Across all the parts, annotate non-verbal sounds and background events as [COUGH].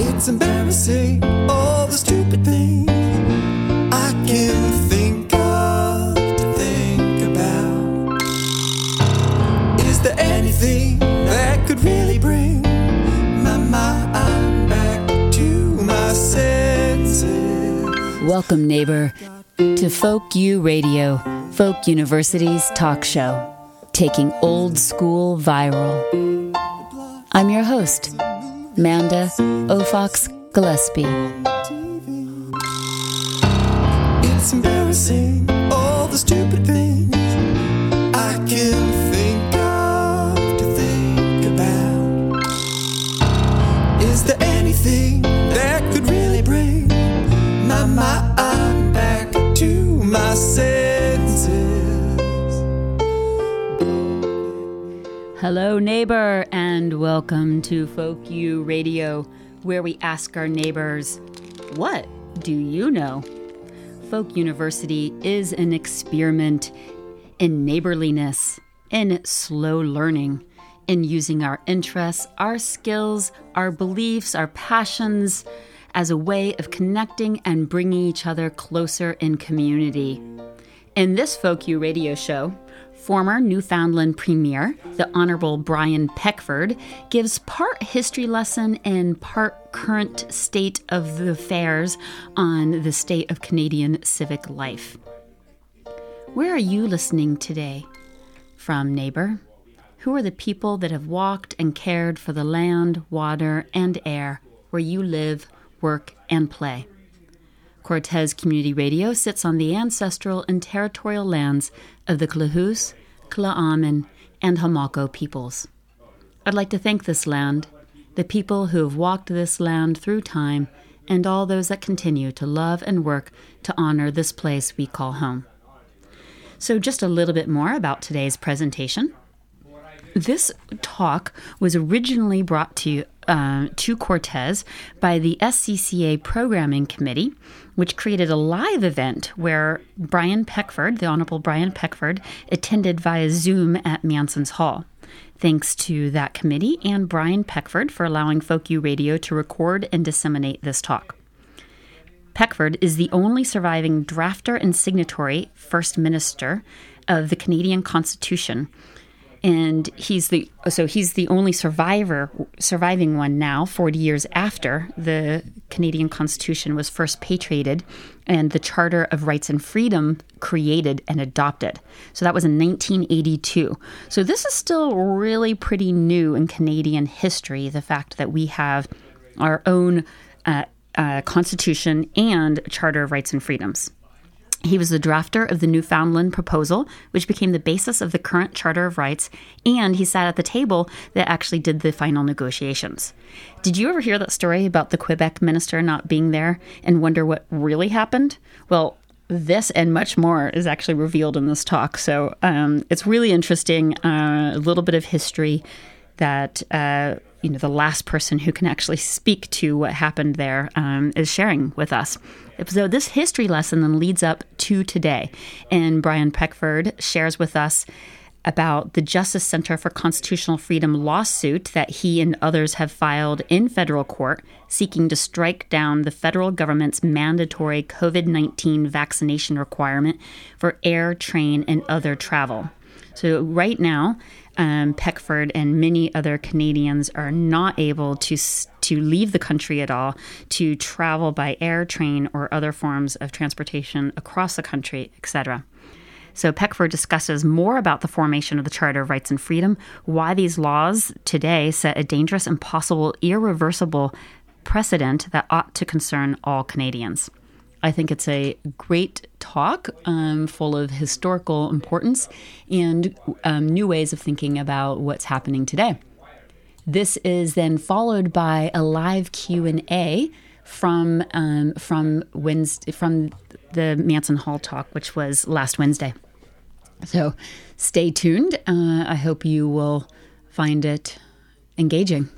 It's embarrassing, all the stupid things I can think of to think about. Is there anything that could really bring my mind back to my senses? Welcome, neighbor, to Folk U Radio, Folk University's talk show, taking old school viral. I'm your host, Manda Aufochs Gillespie. It's embarrassing, all the stupid things Hello, neighbor, and welcome to Folk U Radio, where we ask our neighbors, What do you know? Folk University is an experiment in neighborliness, in slow learning, in using our interests, our skills, our beliefs, our passions as a way of connecting and bringing each other closer in community. In this Folk U radio show, former Newfoundland Premier, the Honorable Brian Peckford, gives part history lesson and part current state of the affairs on the state of Canadian civic life. Where are you listening today? From, neighbor? Who are the people that have walked and cared for the land, water, and air where you live, work, and play? Cortes Community Radio sits on the ancestral and territorial lands of the Klahoose, Tla'amin, and Homalco peoples. I'd like to thank this land, the people who have walked this land through time, and all those that continue to love and work to honor this place we call home. So, just a little bit more about today's presentation. This talk was originally brought to uh, to Cortes by the SCCA Programming Committee, which created a live event where Brian Peckford, the Honorable Brian Peckford, attended via Zoom at Manson's Hall. Thanks to that committee and Brian Peckford for allowing Folk U Radio to record and disseminate this talk. Peckford is the only surviving drafter and signatory First Minister of the Canadian Constitution, and he's the so he's the only survivor surviving one now 40 years after the Canadian Constitution was first patriated and the Charter of Rights and Freedom created and adopted. So that was in 1982. So this is still really pretty new in Canadian history the fact that we have our own uh, uh, Constitution and Charter of Rights and Freedoms. He was the drafter of the Newfoundland proposal, which became the basis of the current Charter of Rights, and he sat at the table that actually did the final negotiations. Did you ever hear that story about the Quebec minister not being there and wonder what really happened? Well, this and much more is actually revealed in this talk. So um, it's really interesting, uh, a little bit of history that. Uh, you know, the last person who can actually speak to what happened there um, is sharing with us. So this history lesson then leads up to today, and Brian Peckford shares with us about the Justice Center for Constitutional Freedom lawsuit that he and others have filed in federal court seeking to strike down the federal government's mandatory COVID 19 vaccination requirement for air, train, and other travel. So, right now, um, Peckford and many other Canadians are not able to to leave the country at all, to travel by air, train, or other forms of transportation across the country, etc. So Peckford discusses more about the formation of the Charter of Rights and Freedom, why these laws today set a dangerous, impossible, irreversible precedent that ought to concern all Canadians. I think it's a great talk um, full of historical importance and um, new ways of thinking about what's happening today. This is then followed by a live Q and A from um, from Wednesday from the Manson Hall talk, which was last Wednesday. So stay tuned. Uh, I hope you will find it engaging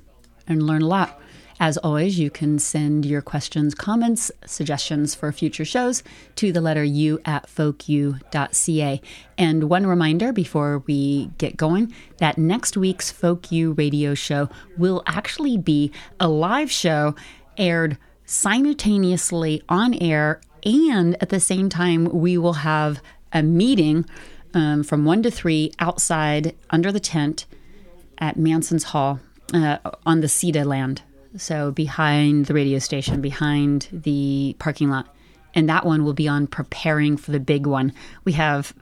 and learn a lot. As always, you can send your questions, comments, suggestions for future shows to the letter U at folku.ca. And one reminder before we get going that next week's Folk U radio show will actually be a live show aired simultaneously on air, and at the same time, we will have a meeting um, from 1 to 3 outside under the tent at Manson's Hall uh, on the CETA land. So behind the radio station, behind the parking lot. And that one will be on preparing for the big one. We have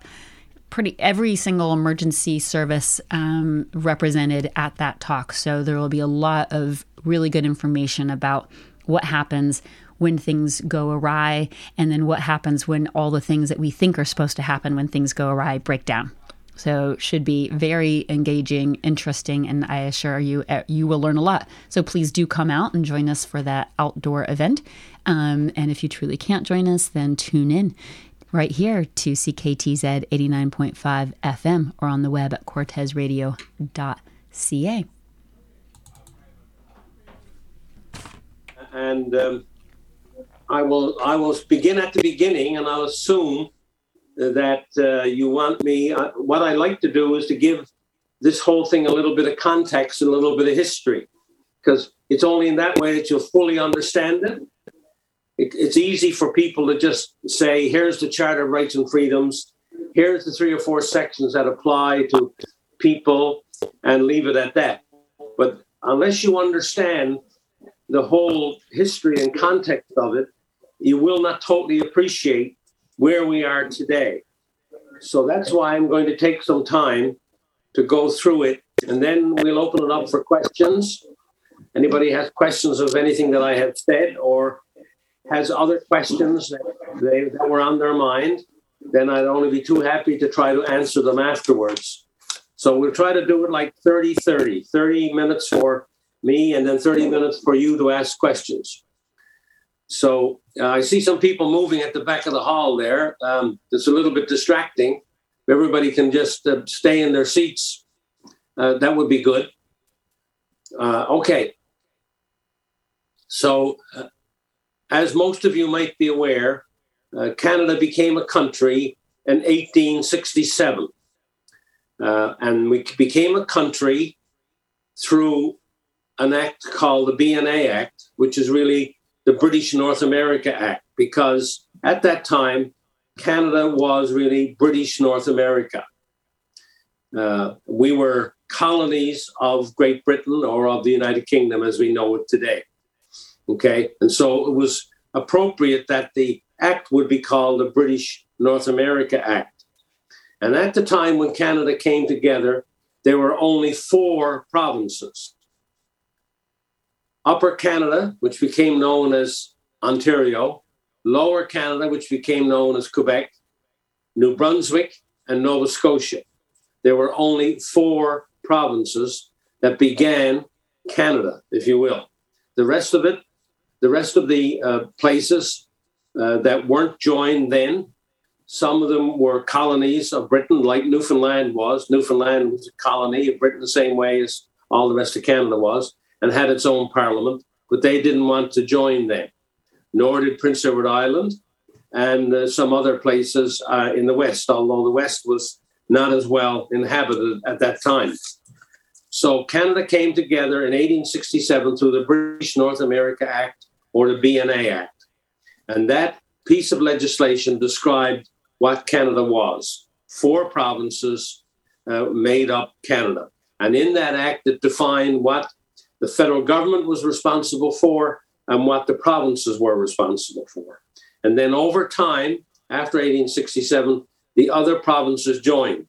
pretty every single emergency service um, represented at that talk. So there will be a lot of really good information about what happens when things go awry, and then what happens when all the things that we think are supposed to happen when things go awry break down. So should be very engaging, interesting, and I assure you, uh, you will learn a lot. So please do come out and join us for that outdoor event. Um, and if you truly can't join us, then tune in right here to CKTZ 89.5 FM or on the web at cortesradio.ca. And um, I will I will begin at the beginning, and I'll assume that uh, you want me. Uh, what I like to do is to give this whole thing a little bit of context and a little bit of history, because it's only in that way that you'll fully understand it it, it's easy for people to just say, here's the Charter of Rights and Freedoms, here's the three or four sections that apply to people, and leave it at that. But unless you understand the whole history and context of it, you will not totally appreciate where we are today. So that's why I'm going to take some time to go through it, and then we'll open it up for questions. Anybody has questions of anything that I have said or has other questions that, they, that were on their mind, then I'd only be too happy to try to answer them afterwards. So we'll try to do it like 30 30, 30 minutes for me and then 30 minutes for you to ask questions. So uh, I see some people moving at the back of the hall there. Um, it's a little bit distracting. If everybody can just uh, stay in their seats, uh, that would be good. Uh, okay. So uh, as most of you might be aware, uh, Canada became a country in 1867. Uh, and we became a country through an act called the BNA Act, which is really the British North America Act, because at that time, Canada was really British North America. Uh, we were colonies of Great Britain or of the United Kingdom as we know it today. Okay. And so it was appropriate that the act would be called the British North America Act. And at the time when Canada came together, there were only four provinces Upper Canada, which became known as Ontario, Lower Canada, which became known as Quebec, New Brunswick, and Nova Scotia. There were only four provinces that began Canada, if you will. The rest of it the rest of the uh, places uh, that weren't joined then, some of them were colonies of Britain, like Newfoundland was. Newfoundland was a colony of Britain the same way as all the rest of Canada was, and had its own parliament, but they didn't want to join them. Nor did Prince Edward Island and uh, some other places uh, in the West, although the West was not as well inhabited at that time. So Canada came together in 1867 through the British North America Act or the BNA Act. And that piece of legislation described what Canada was. Four provinces uh, made up Canada. And in that act, it defined what the federal government was responsible for and what the provinces were responsible for. And then over time, after 1867, the other provinces joined.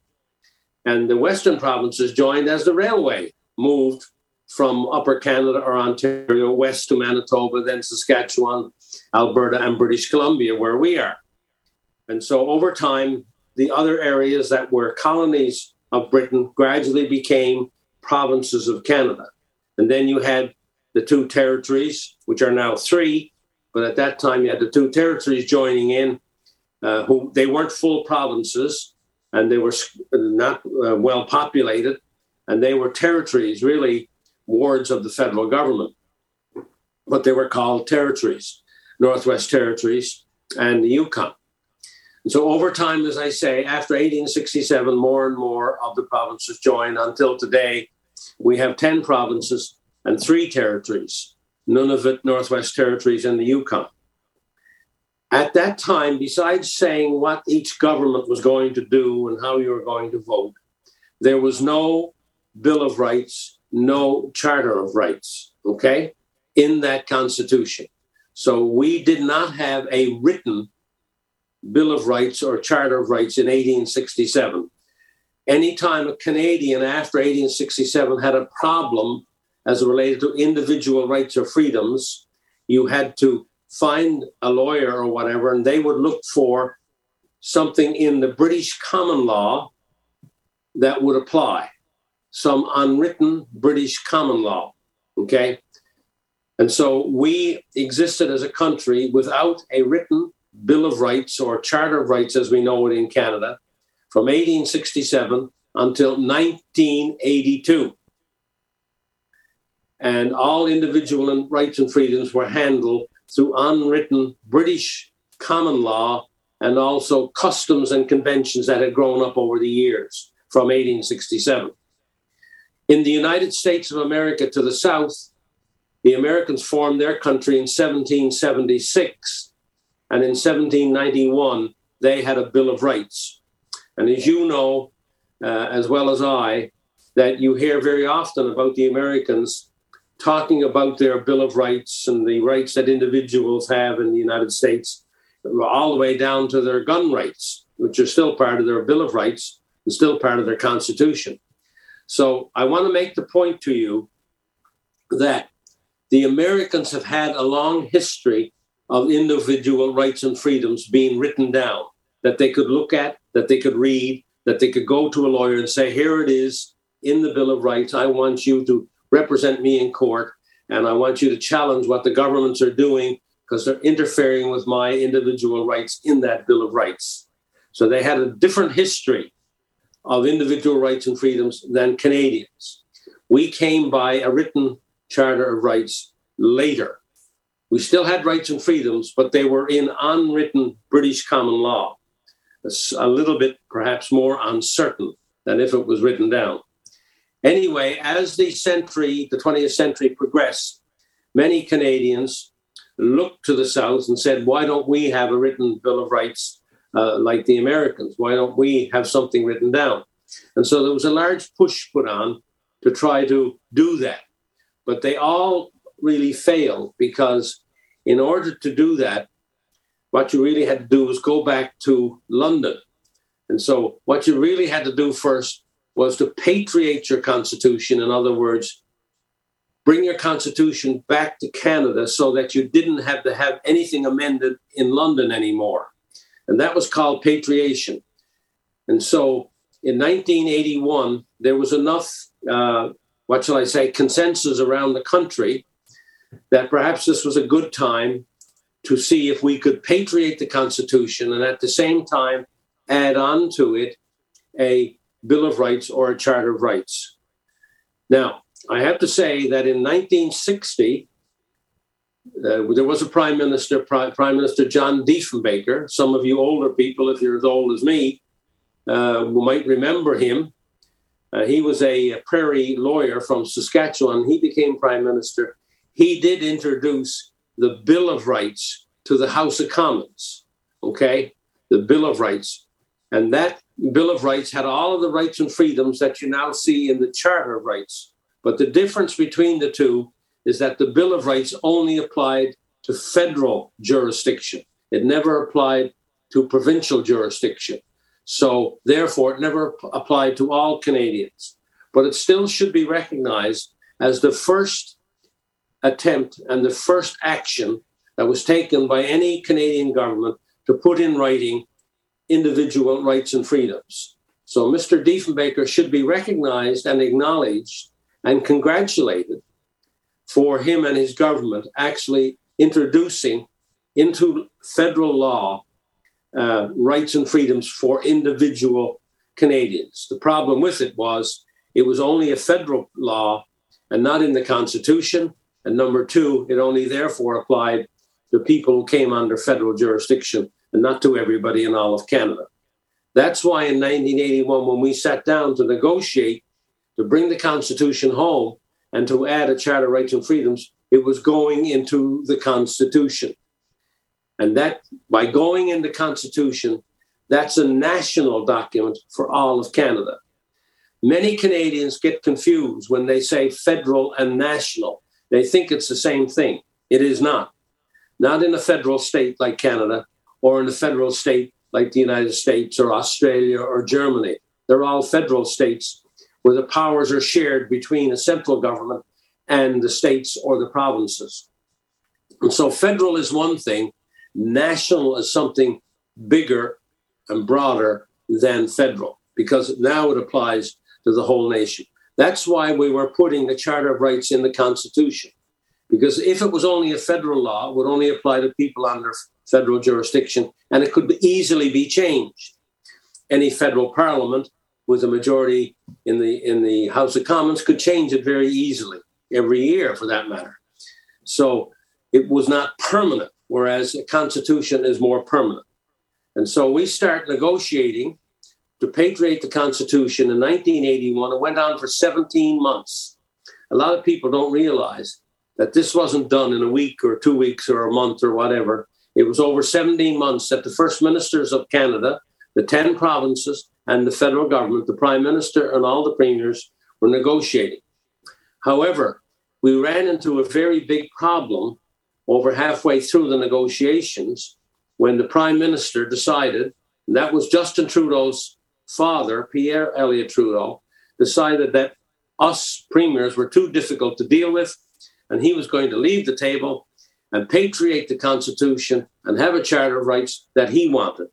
And the Western provinces joined as the railway moved from Upper Canada or Ontario west to Manitoba, then Saskatchewan, Alberta, and British Columbia, where we are. And so over time, the other areas that were colonies of Britain gradually became provinces of Canada. And then you had the two territories, which are now three, but at that time you had the two territories joining in, uh, who they weren't full provinces and they were not uh, well populated, and they were territories really wards of the federal government, but they were called territories, Northwest Territories and the Yukon. And so over time, as I say, after 1867, more and more of the provinces joined until today, we have 10 provinces and three territories. Nunavut, Northwest Territories, and the Yukon. At that time, besides saying what each government was going to do and how you were going to vote, there was no Bill of Rights, no Charter of Rights, okay, in that Constitution. So we did not have a written Bill of Rights or Charter of Rights in 1867. Anytime a Canadian after 1867 had a problem as related to individual rights or freedoms, you had to find a lawyer or whatever, and they would look for something in the British common law that would apply, some unwritten British common law. Okay. And so we existed as a country without a written Bill of Rights or Charter of Rights as we know it in Canada from 1867 until 1982 and all individual rights and freedoms were handled through unwritten British common law and also customs and conventions that had grown up over the years from 1867. In the United States of America to the south, the Americans formed their country in 1776, and in 1791, they had a Bill of Rights. And as you know, uh, as well as I, that you hear very often about the Americans talking about their Bill of Rights and the rights that individuals have in the United States, all the way down to their gun rights, which are still part of their Bill of Rights and still part of their Constitution. So I want to make the point to you that the Americans have had a long history of individual rights and freedoms being written down that they could look at, that they could read, that they could go to a lawyer and say, here it is in the Bill of Rights. I want you to represent me in court, and I want you to challenge what the governments are doing because they're interfering with my individual rights in that Bill of Rights. So they had a different history of individual rights and freedoms than Canadians. We came by a written Charter of Rights later. We still had rights and freedoms, but they were in unwritten British common law. A little bit perhaps more uncertain than if it was written down. Anyway, as the century, the 20th century progressed, many Canadians looked to the South and said, why don't we have a written Bill of Rights uh, like the Americans? Why don't we have something written down? And so there was a large push put on to try to do that. But they all really failed because, in order to do that, what you really had to do was go back to London. And so, what you really had to do first was to patriate your constitution. In other words, bring your constitution back to Canada so that you didn't have to have anything amended in London anymore. And that was called patriation. And so in 1981, there was enough, uh, what shall I say, consensus around the country that perhaps this was a good time to see if we could patriate the Constitution and at the same time add on to it a Bill of Rights or a Charter of Rights. Now, I have to say that in 1960, uh, there was a prime minister, prime, Minister John Diefenbaker. Some of you older people, if you're as old as me, uh, might remember him. Uh, he was a, prairie lawyer from Saskatchewan. He became prime minister. He did introduce the Bill of Rights to the House of Commons. Okay, the Bill of Rights, and that Bill of Rights had all of the rights and freedoms that you now see in the Charter of Rights. But the difference between the two is that the Bill of Rights only applied to federal jurisdiction. It never applied to provincial jurisdiction. So, therefore, it never applied to all Canadians. But it still should be recognized as the first attempt and the first action that was taken by any Canadian government to put in writing individual rights and freedoms. So Mr. Diefenbaker should be recognized and acknowledged and congratulated for him and his government actually introducing into federal law uh, rights and freedoms for individual Canadians. The problem with it was it was only a federal law and not in the Constitution. And number two, it only therefore applied to people who came under federal jurisdiction and not to everybody in all of Canada. That's why in 1981, when we sat down to negotiate to bring the Constitution home and to add a Charter of Rights and Freedoms, it was going into the Constitution. And that, by going in the Constitution, that's a national document for all of Canada. Many Canadians get confused when they say federal and national. They think it's the same thing. It is not. Not in a federal state like Canada or in a federal state like the United States or Australia or Germany. They're all federal states where the powers are shared between a central government and the states or the provinces. And so federal is one thing, national is something bigger and broader than federal because now it applies to the whole nation. That's why we were putting the Charter of Rights in the Constitution. Because if it was only a federal law, it would only apply to people under federal jurisdiction and it could easily be changed. Any federal parliament with a majority in the in the House of Commons could change it very easily every year, for that matter. So it was not permanent, whereas a constitution is more permanent. And so we start negotiating to patriate the Constitution in 1981. It went on for 17 months. A lot of people don't realize that this wasn't done in a week or two weeks or a month or whatever. It was over 17 months that the first ministers of Canada, the 10 provinces, and the federal government, the prime minister, and all the premiers were negotiating. However, we ran into a very big problem over halfway through the negotiations when the prime minister decided, and that was Justin Trudeau's father, Pierre Elliott Trudeau, decided that us premiers were too difficult to deal with, and he was going to leave the table and patriate the Constitution and have a Charter of Rights that he wanted.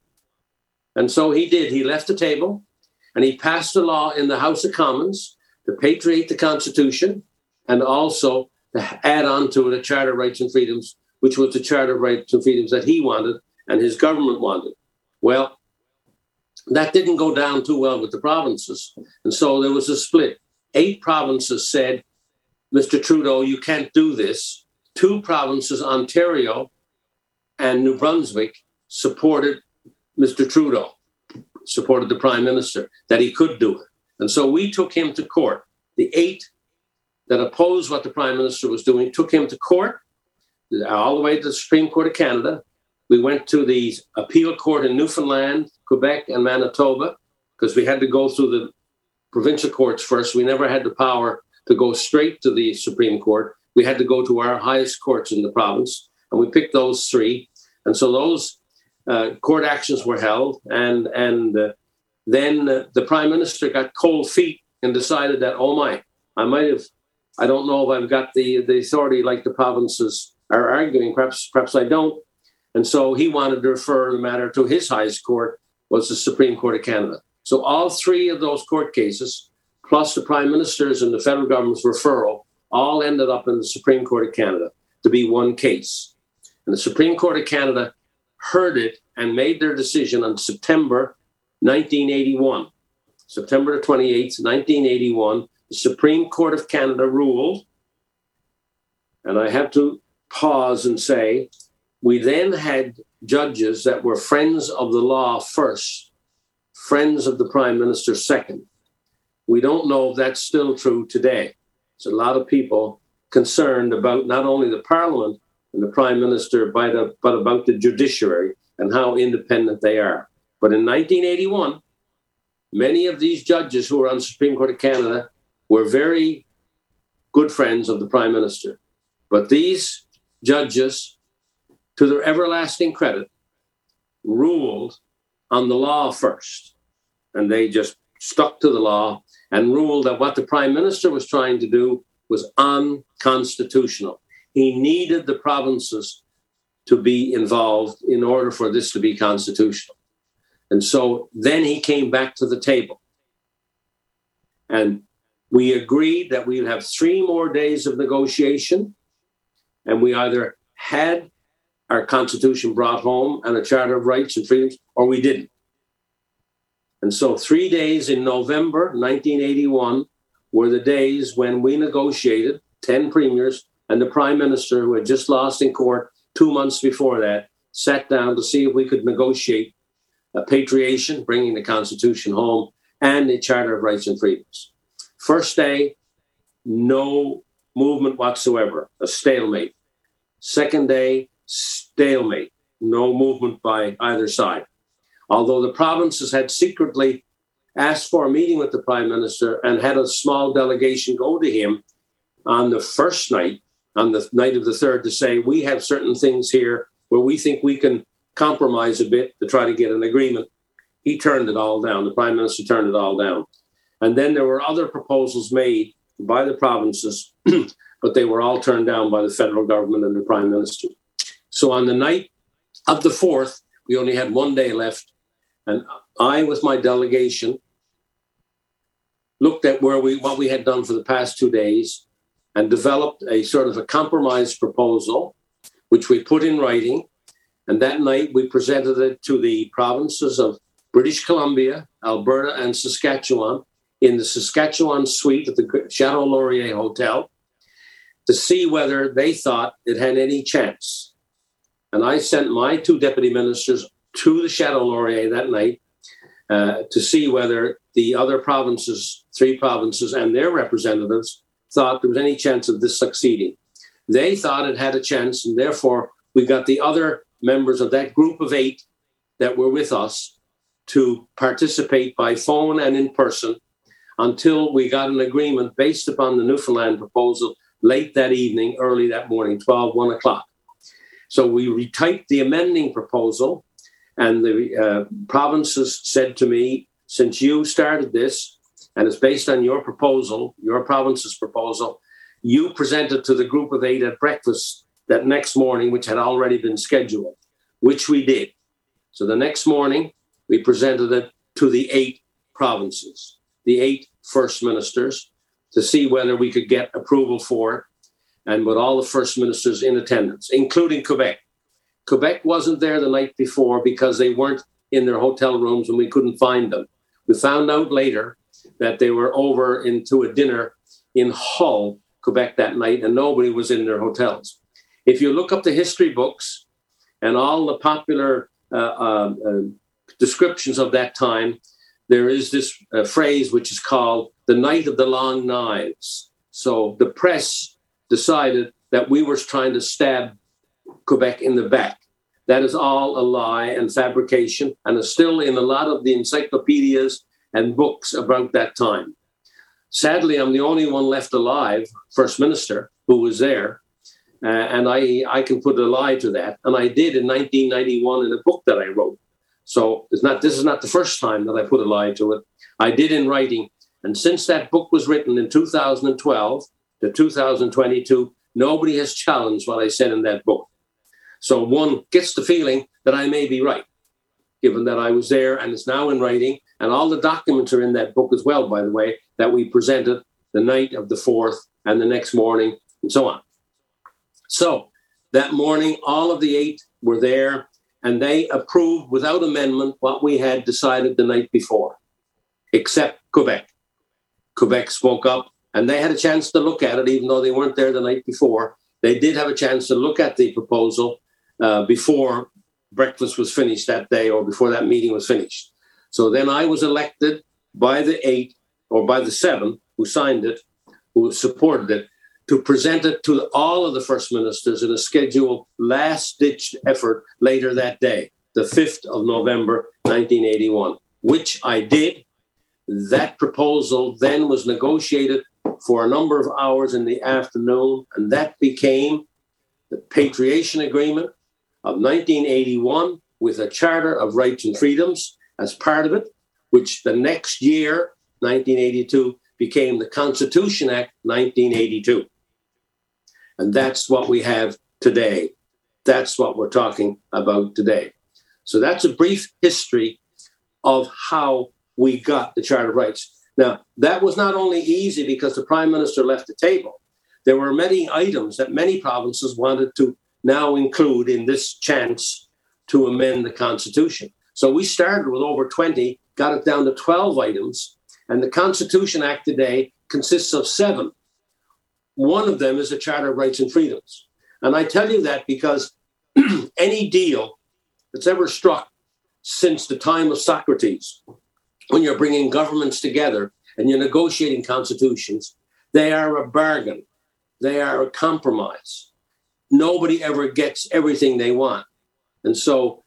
And so he did. He left the table and he passed a law in the House of Commons to patriate the Constitution and also to add on to it a Charter of Rights and Freedoms, which was the Charter of Rights and Freedoms that he wanted and his government wanted. Well, that didn't go down too well with the provinces. And so there was a split. Eight provinces said, Mr. Trudeau, you can't do this. Two provinces, Ontario and New Brunswick, supported Mr. Trudeau, supported the prime minister, that he could do it. And so we took him to court. The eight that opposed what the prime minister was doing took him to court, all the way to the Supreme Court of Canada. We went to the appeal court in Newfoundland, Quebec, and Manitoba because we had to go through the provincial courts first. We never had the power to go straight to the Supreme Court. We had to go to our highest courts in the province, and we picked those three. And so those uh, court actions were held, and and uh, then uh, the prime minister got cold feet and decided that oh my, I might have, I don't know if I've got the the authority like the provinces are arguing. Perhaps perhaps I don't. And so he wanted to refer the matter to his highest court, was the Supreme Court of Canada. So all three of those court cases, plus the prime minister's and the federal government's referral, all ended up in the Supreme Court of Canada to be one case. And the Supreme Court of Canada heard it and made their decision on September 1981. September 28th, 1981, the Supreme Court of Canada ruled, and I have to pause and say, we then had judges that were friends of the law first, friends of the prime minister second. We don't know if that's still true today. There's a lot of people concerned about not only the parliament, and the prime minister, but, uh, but about the judiciary and how independent they are. But in 1981, many of these judges who were on the Supreme Court of Canada were very good friends of the prime minister. But these judges, to their everlasting credit, ruled on the law first. And they just stuck to the law and ruled that what the prime minister was trying to do was unconstitutional. He needed the provinces to be involved in order for this to be constitutional. And so then he came back to the table. And we agreed that we'd have three more days of negotiation. And we either had our constitution brought home and a charter of rights and freedoms, or we didn't. And so, three days in November 1981 were the days when we negotiated 10 premiers and the prime minister, who had just lost in court two months before that, sat down to see if we could negotiate a patriation, bringing the Constitution home, and a Charter of Rights and Freedoms. First day, no movement whatsoever, a stalemate. Second day, stalemate, no movement by either side. Although the provinces had secretly asked for a meeting with the prime minister and had a small delegation go to him on the first night, on the night of the third, to say, We have certain things here where we think we can compromise a bit to try to get an agreement. He turned it all down. The prime minister turned it all down. And then there were other proposals made by the provinces, [CLEARS THROAT] but they were all turned down by the federal government and the prime minister. So on the night of the 4th, we only had one day left. And I, with my delegation, looked at where we what we had done for the past two days and developed a sort of a compromise proposal, which we put in writing. And that night we presented it to the provinces of British Columbia, Alberta, and Saskatchewan in the Saskatchewan suite at the Chateau Laurier Hotel to see whether they thought it had any chance. And I sent my two deputy ministers to the Chateau Laurier that night uh, to see whether the other provinces, three provinces, and their representatives thought there was any chance of this succeeding. They thought it had a chance, and therefore we got the other members of that group of eight that were with us to participate by phone and in person until we got an agreement based upon the Newfoundland proposal late that evening, early that morning, 12, 1 o'clock. So we retyped the amending proposal and the uh, provinces said to me, since you started this and it's based on your proposal, your province's proposal, you presented to the group of eight at breakfast that next morning, which had already been scheduled, which we did. So the next morning, we presented it to the eight provinces, the eight first ministers, to see whether we could get approval for it, and with all the first ministers in attendance, including Quebec. Quebec wasn't there the night before because they weren't in their hotel rooms and we couldn't find them. We found out later that they were over into a dinner in Hull, Quebec that night, and nobody was in their hotels. If you look up the history books and all the popular uh, uh, uh, descriptions of that time, there is this uh, phrase which is called the night of the long knives. So the press decided that we were trying to stab Quebec in the back. That is all a lie and fabrication, and is still in a lot of the encyclopedias and books about that time. Sadly, I'm the only one left alive, First Minister, who was there. Uh, and I, I can put a lie to that. And I did in 1991 in a book that I wrote. So it's not, this is not the first time that I put a lie to it. I did in writing. And since that book was written in 2012 to 2022, nobody has challenged what I said in that book. So one gets the feeling that I may be right, given that I was there and it's now in writing. And all the documents are in that book as well, by the way, that we presented the night of the 4th and the next morning and so on. So that morning, all of the eight were there and they approved without amendment what we had decided the night before, except Quebec. Quebec spoke up and they had a chance to look at it, even though they weren't there the night before. They did have a chance to look at the proposal uh, before breakfast was finished that day or before that meeting was finished. So then I was elected by the eight or by the seven who signed it, who supported it, to present it to all of the first ministers in a scheduled last ditch effort later that day, the 5th of November, 1981, which I did. That proposal then was negotiated for a number of hours in the afternoon, and that became the Patriation Agreement, of 1981 with a Charter of Rights and Freedoms as part of it, which the next year, 1982, became the Constitution Act 1982. And that's what we have today. That's what we're talking about today. So that's a brief history of how we got the Charter of Rights. Now, that was not only easy because the Prime Minister left the table, there were many items that many provinces wanted to now include in this chance to amend the Constitution. So we started with over 20, got it down to 12 items, and the Constitution Act today consists of seven. One of them is the Charter of Rights and Freedoms. And I tell you that because [CLEARS THROAT] any deal that's ever struck since the time of Socrates, when you're bringing governments together and you're negotiating constitutions, they are a bargain. they are a compromise. Nobody ever gets everything they want. And so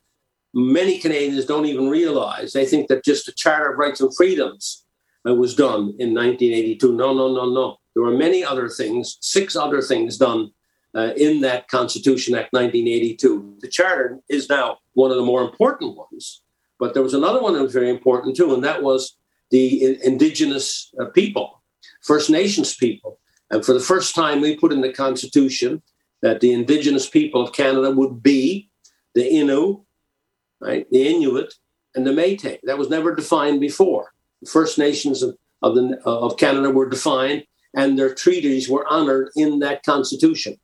many Canadians don't even realize, they think that just the Charter of Rights and Freedoms uh, was done in 1982. No, no, no, no. There were many other things, six other things done uh, in that Constitution Act 1982. The Charter is now one of the more important ones, but there was another one that was very important too, and that was the Indigenous uh, people, First Nations people. And for the first time, we put in the Constitution that the Indigenous people of Canada would be the Innu, right, the Inuit, and the Métis. That was never defined before. The First Nations of, of, the, of Canada were defined, and their treaties were honored in that Constitution.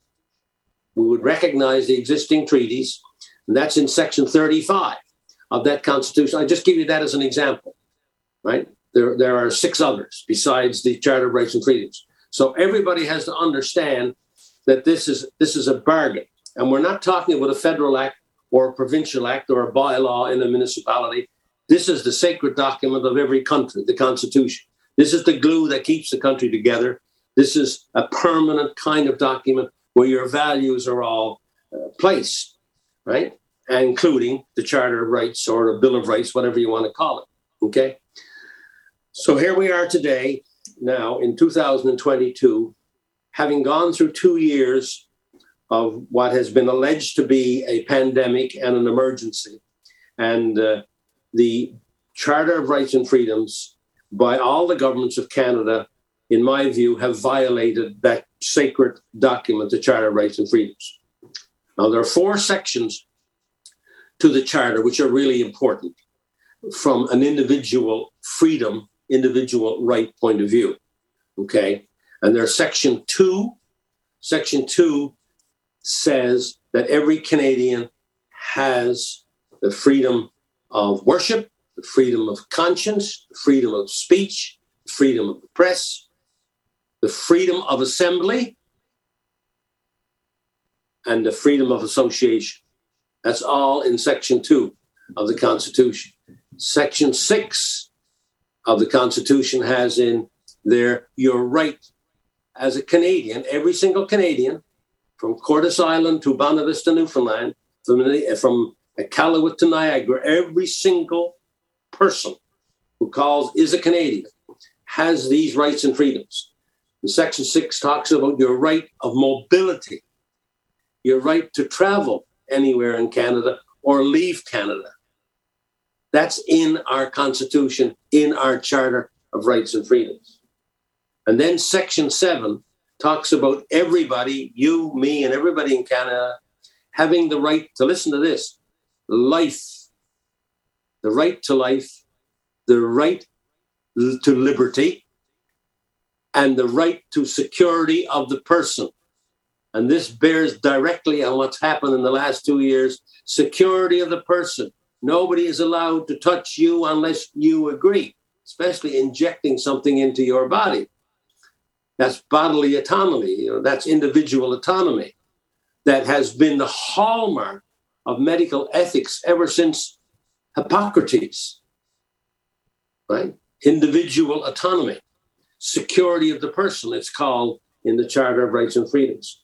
We would recognize the existing treaties, and that's in Section 35 of that Constitution. I just give you that as an example, right? There, there are six others besides the Charter of Rights and Freedoms. So everybody has to understand that this is this is a bargain, and we're not talking about a federal act or a provincial act or a bylaw in a municipality. This is the sacred document of every country, the Constitution. This is the glue that keeps the country together. This is a permanent kind of document where your values are all uh, placed, right? Including the Charter of Rights or the Bill of Rights, whatever you want to call it. Okay. So here we are today, now in 2022, having gone through two years of what has been alleged to be a pandemic and an emergency. And uh, the Charter of Rights and Freedoms by all the governments of Canada in my view, have violated that sacred document, the Charter of Rights and Freedoms. Now, there are four sections to the Charter which are really important from an individual freedom, individual right point of view. Okay. And there's section two. Section two says that every Canadian has the freedom of worship, the freedom of conscience, the freedom of speech, the freedom of the press, the freedom of assembly and the freedom of association. That's all in Section 2 of the Constitution. Section 6 of the Constitution has in there your right as a Canadian, every single Canadian, from Cortes Island to Bonavista, Newfoundland, from, from Iqaluit to Niagara, every single person who calls is a Canadian has these rights and freedoms. And Section 6 talks about your right of mobility, your right to travel anywhere in Canada or leave Canada. That's in our Constitution, in our Charter of Rights and Freedoms. And then Section 7 talks about everybody, you, me, and everybody in Canada, having the right to listen to this life, the right to life, the right to liberty, and the right to security of the person. And this bears directly on what's happened in the last two years security of the person. Nobody is allowed to touch you unless you agree, especially injecting something into your body. That's bodily autonomy, you know, that's individual autonomy. That has been the hallmark of medical ethics ever since Hippocrates, right? Individual autonomy security of the person, it's called in the Charter of Rights and Freedoms.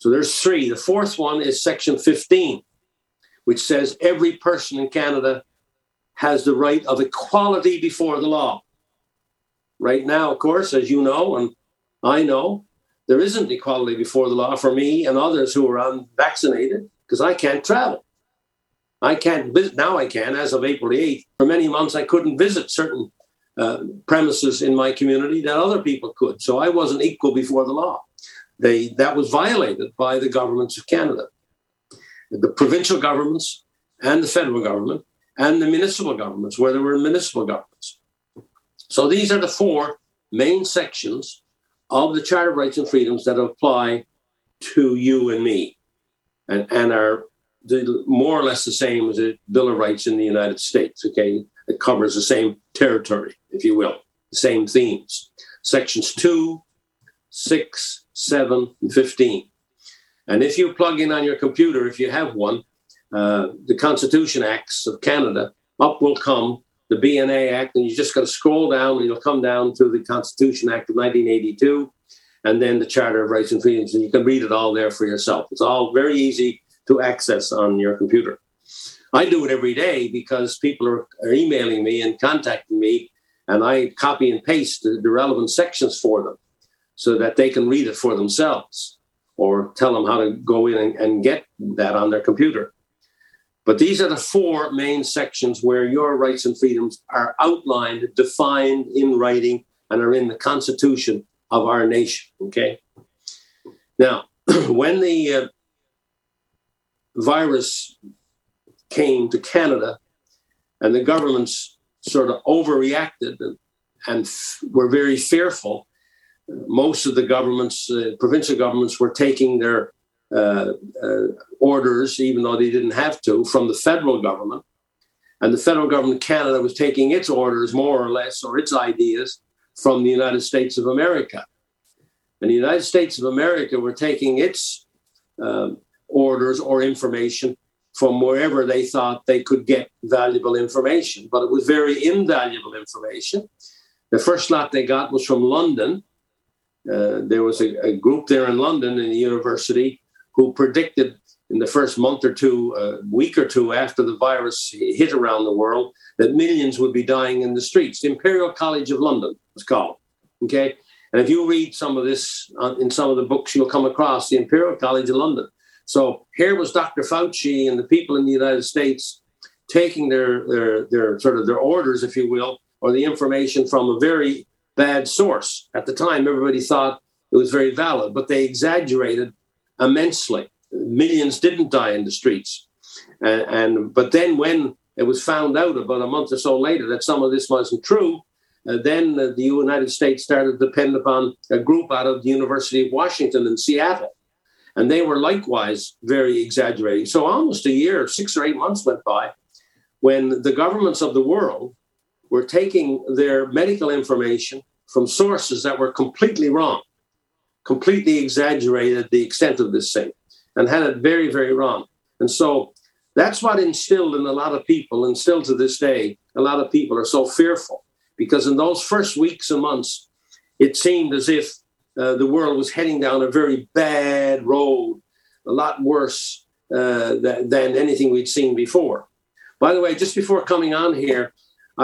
So there's three. The fourth one is Section 15, which says every person in Canada has the right of equality before the law. Right now, of course, as you know, and I know, there isn't equality before the law for me and others who are unvaccinated because I can't travel. I can't visit, now I can, as of April 8th. For many months, I couldn't visit certain uh, premises in my community that other people could. So I wasn't equal before the law. They, that was violated by the governments of Canada. The provincial governments and the federal government and the municipal governments, where there were municipal governments. So these are the four main sections of the Charter of Rights and Freedoms that apply to you and me and, and are more or less the same as the Bill of Rights in the United States. Okay, it covers the same territory, if you will, the same themes. Sections 2, 6, 7, and 15. And if you plug in on your computer, if you have one, uh, the Constitution Acts of Canada, up will come the BNA Act, and you just got to scroll down and you'll come down to the Constitution Act of 1982. and then the Charter of Rights and Freedoms. And you can read it all there for yourself. It's all very easy to access on your computer. I do it every day because people are, are emailing me and contacting me, and I copy and paste the, the relevant sections for them so that they can read it for themselves or tell them how to go in and, and get that on their computer. But these are the four main sections where your rights and freedoms are outlined, defined in writing, and are in the Constitution of our nation. Okay. Now, [CLEARS THROAT] when the uh, virus came to Canada and the governments sort of overreacted and, and f- were very fearful, most of the governments, uh, provincial governments, were taking their uh, uh, orders, even though they didn't have to, from the federal government. And the federal government, of Canada, was taking its orders more or less, or its ideas, from the United States of America. And the United States of America were taking its uh, orders or information from wherever they thought they could get valuable information. But it was very invaluable information. The first lot they got was from London. Uh, there was a, a, group there in London in the university who predicted in the first month or two, a uh, week or two after the virus hit around the world, that millions would be dying in the streets. The Imperial College of London was called. Okay. And if you read some of this uh, in some of the books, you'll come across the Imperial College of London. So here was Dr. Fauci and the people in the United States taking their, their, their sort of their orders, if you will, or the information from a very bad source. At the time, everybody thought it was very valid, but they exaggerated immensely. Millions didn't die in the streets. And, and but then when it was found out about a month or so later that some of this wasn't true, uh, then uh, the United States started to depend upon a group out of the University of Washington in Seattle. And they were likewise very exaggerating. So almost a year, six or eight months went by when the governments of the world were taking their medical information from sources that were completely wrong completely exaggerated the extent of this thing and had it very, very wrong. And so that's what instilled in a lot of people, and still to this day, a lot of people are so fearful because in those first weeks and months, it seemed as if uh, the world was heading down a very bad road, a lot worse uh, th- than anything we'd seen before. By the way, just before coming on here,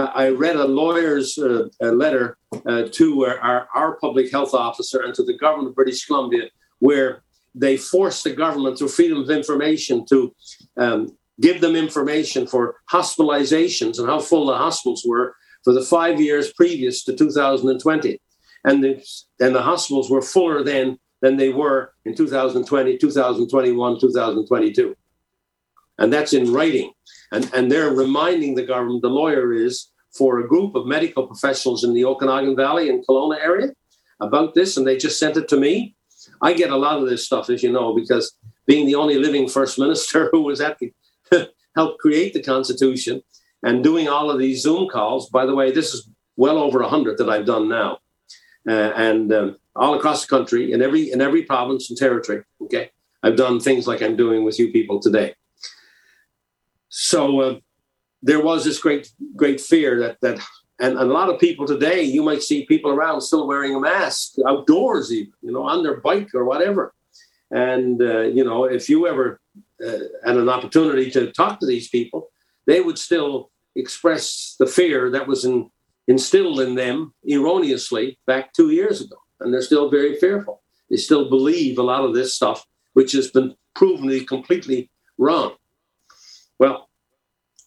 I, read a lawyer's uh, a letter uh, to our, our public health officer and to the government of British Columbia, where they forced the government through freedom of information to um, give them information for hospitalizations and how full the hospitals were for the five years previous to 2020. And the, and the hospitals were fuller then than they were in 2020, 2021, 2022. And that's in writing. And, and they're reminding the government, the lawyer is, for a group of medical professionals in the Okanagan Valley and Kelowna area about this, and they just sent it to me. I get a lot of this stuff, as you know, because being the only living first minister [LAUGHS] who was at the [LAUGHS] helped create the Constitution and doing all of these Zoom calls. By the way, this is well over a hundred that I've done now, uh, and um, all across the country in every in every province and territory. Okay, I've done things like I'm doing with you people today. So uh, there was this great, great fear that that, and, a lot of people today, you might see people around still wearing a mask outdoors, even you know, on their bike or whatever. And uh, you know, if you ever uh, had an opportunity to talk to these people, they would still express the fear that was in, instilled in them erroneously back two years ago, and they're still very fearful. They still believe a lot of this stuff, which has been proven to be completely wrong. Well,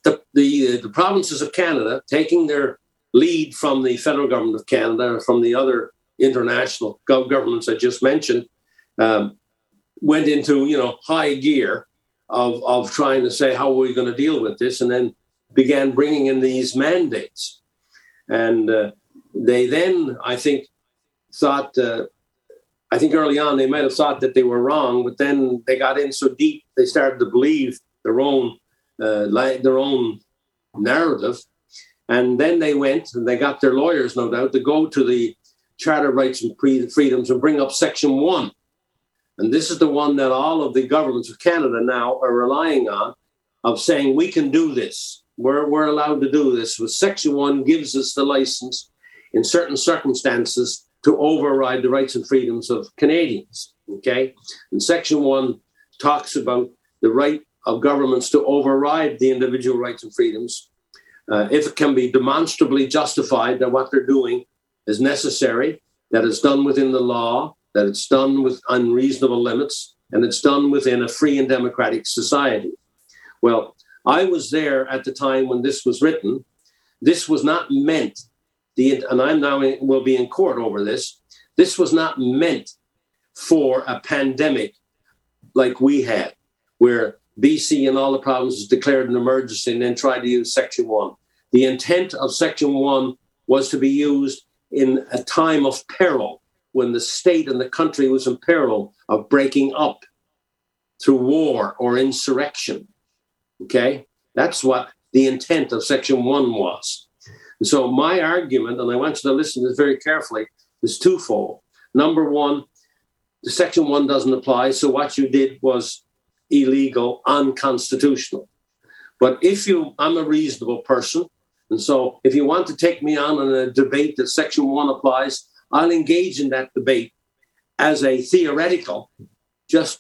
the, the, the provinces of Canada, taking their lead from the federal government of Canada, from the other international governments I just mentioned, um, went into you know high gear of of trying to say how are we going to deal with this, and then began bringing in these mandates, and uh, they then I think thought. Uh, I think early on they might have thought that they were wrong, but then they got in so deep they started to believe their own uh, Uh, like their own narrative. And then they went and they got their lawyers, no doubt, to go to the Charter of Rights and Freedoms and bring up Section 1. And this is the one that all of the governments of Canada now are relying on of saying we can do this. We're, we're allowed to do this. But Section 1 gives us the license in certain circumstances to override the rights and freedoms of Canadians. Okay? And Section 1 talks about the right of governments to override the individual rights and freedoms uh, if it can be demonstrably justified that what they're doing is necessary, that it's done within the law, that it's done with unreasonable limits, and it's done within a free and democratic society. Well, I was there at the time when this was written. This was not meant, the, and I'm now in, will be in court over this. This was not meant for a pandemic like we had, where BC and all the provinces declared an emergency and then tried to use Section 1. The intent of Section 1 was to be used in a time of peril when the state and the country was in peril of breaking up through war or insurrection. Okay? That's what the intent of Section 1 was. And so, my argument, and I want you to listen to this very carefully, is twofold. Number one, the Section 1 doesn't apply, so what you did was illegal, unconstitutional. But if you, I'm a reasonable person, and so if you want to take me on in a debate that Section 1 applies, I'll engage in that debate as a theoretical, just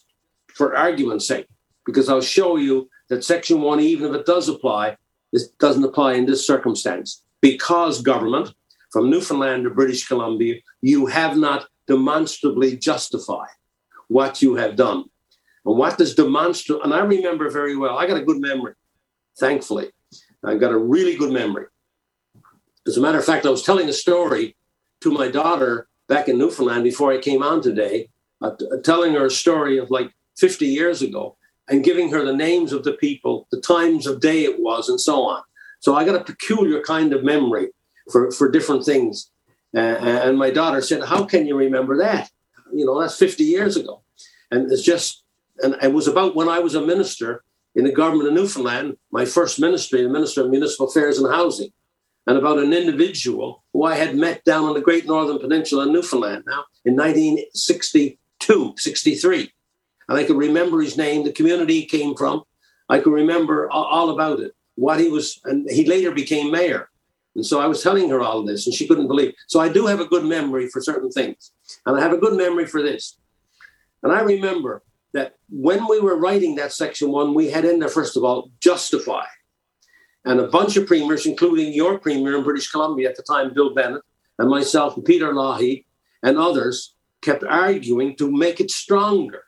for argument's sake, because I'll show you that Section 1, even if it does apply, it doesn't apply in this circumstance. Because government, from Newfoundland to British Columbia, you have not demonstrably justified what you have done. And what does demonstrable, and I remember very well, I got a good memory, thankfully. I've got a really good memory. As a matter of fact, I was telling a story to my daughter back in Newfoundland before I came on today, uh, telling her a story of like 50 years ago and giving her the names of the people, the times of day it was, and so on. So I got a peculiar kind of memory for, for different things. Uh, and my daughter said, How can you remember that? You know, that's 50 years ago. And it's just, and it was about when I was a minister in the government of Newfoundland, my first ministry, the Minister of Municipal Affairs and Housing, and about an individual who I had met down on the Great Northern Peninsula in Newfoundland now in 1962, 63. And I could remember his name, the community he came from. I could remember all about it, what he was, and he later became mayor. And so I was telling her all this, and she couldn't believe. So I do have a good memory for certain things, and I have a good memory for this. And I remember when we were writing that section one, we had in there, first of all, justify. And a bunch of premiers, including your premier in British Columbia at the time, Bill Bennett, and myself, and Peter Lougheed, and others, kept arguing to make it stronger.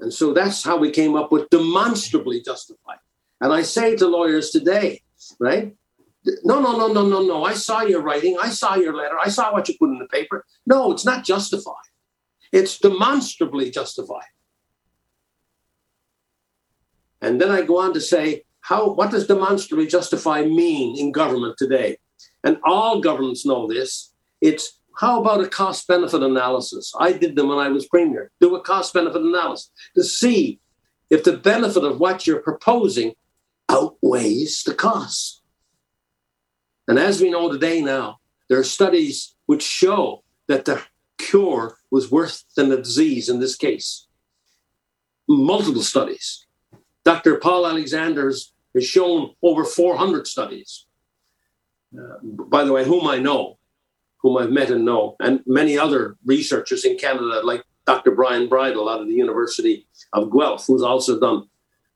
And so that's how we came up with demonstrably justified. And I say to lawyers today, right? No, no, no, no, no, no. I saw your writing. I saw your letter. I saw what you put in the paper. No, it's not justified. It's demonstrably justified. And then I go on to say, how what does demonstrably justify mean in government today? And all governments know this. It's how about a cost benefit analysis? I did them when I was premier. Do a cost benefit analysis to see if the benefit of what you're proposing outweighs the cost. And as we know today now, there are studies which show that the cure was worse than the disease in this case. Multiple studies. Dr. Paul Alexander's has shown over 400 studies. Uh, by the way, whom I know, whom I've met and know, and many other researchers in Canada, like Dr. Brian Bridle out of the University of Guelph, who's also done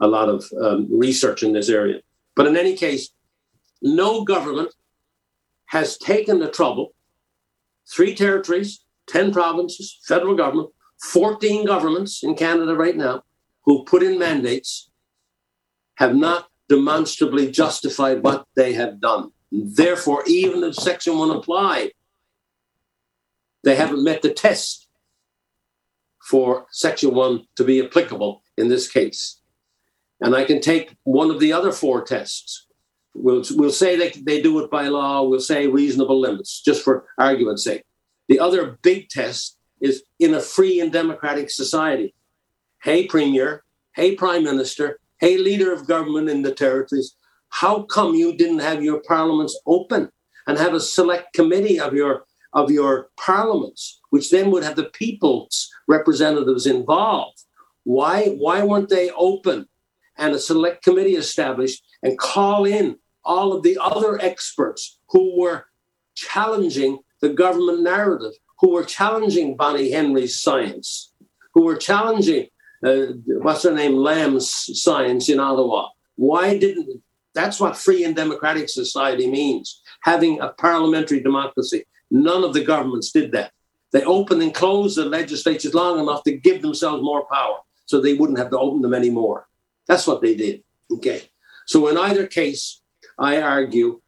a lot of um, research in this area. But in any case, no government has taken the trouble, three territories, 10 provinces, federal government, 14 governments in Canada right now, who put in mandates have not demonstrably justified what they have done. Therefore, even if Section 1 applied, they haven't met the test for Section 1 to be applicable in this case. And I can take one of the other four tests. We'll, we'll say they, they do it by law, we'll say reasonable limits, just for argument's sake. The other big test is in a free and democratic society. Hey, Premier, hey, Prime Minister, hey, leader of government in the territories, how come you didn't have your parliaments open and have a select committee of your of your parliaments, which then would have the people's representatives involved? Why why weren't they open and a select committee established and call in all of the other experts who were challenging the government narrative, who were challenging Bonnie Henry's science, who were challenging uh, what's her name, Lamb's science in Ottawa. Why didn't that's what free and democratic society means having a parliamentary democracy. None of the governments did that. They opened and closed the legislatures long enough to give themselves more power so they wouldn't have to open them anymore. That's what they did. Okay. So, in either case, I argue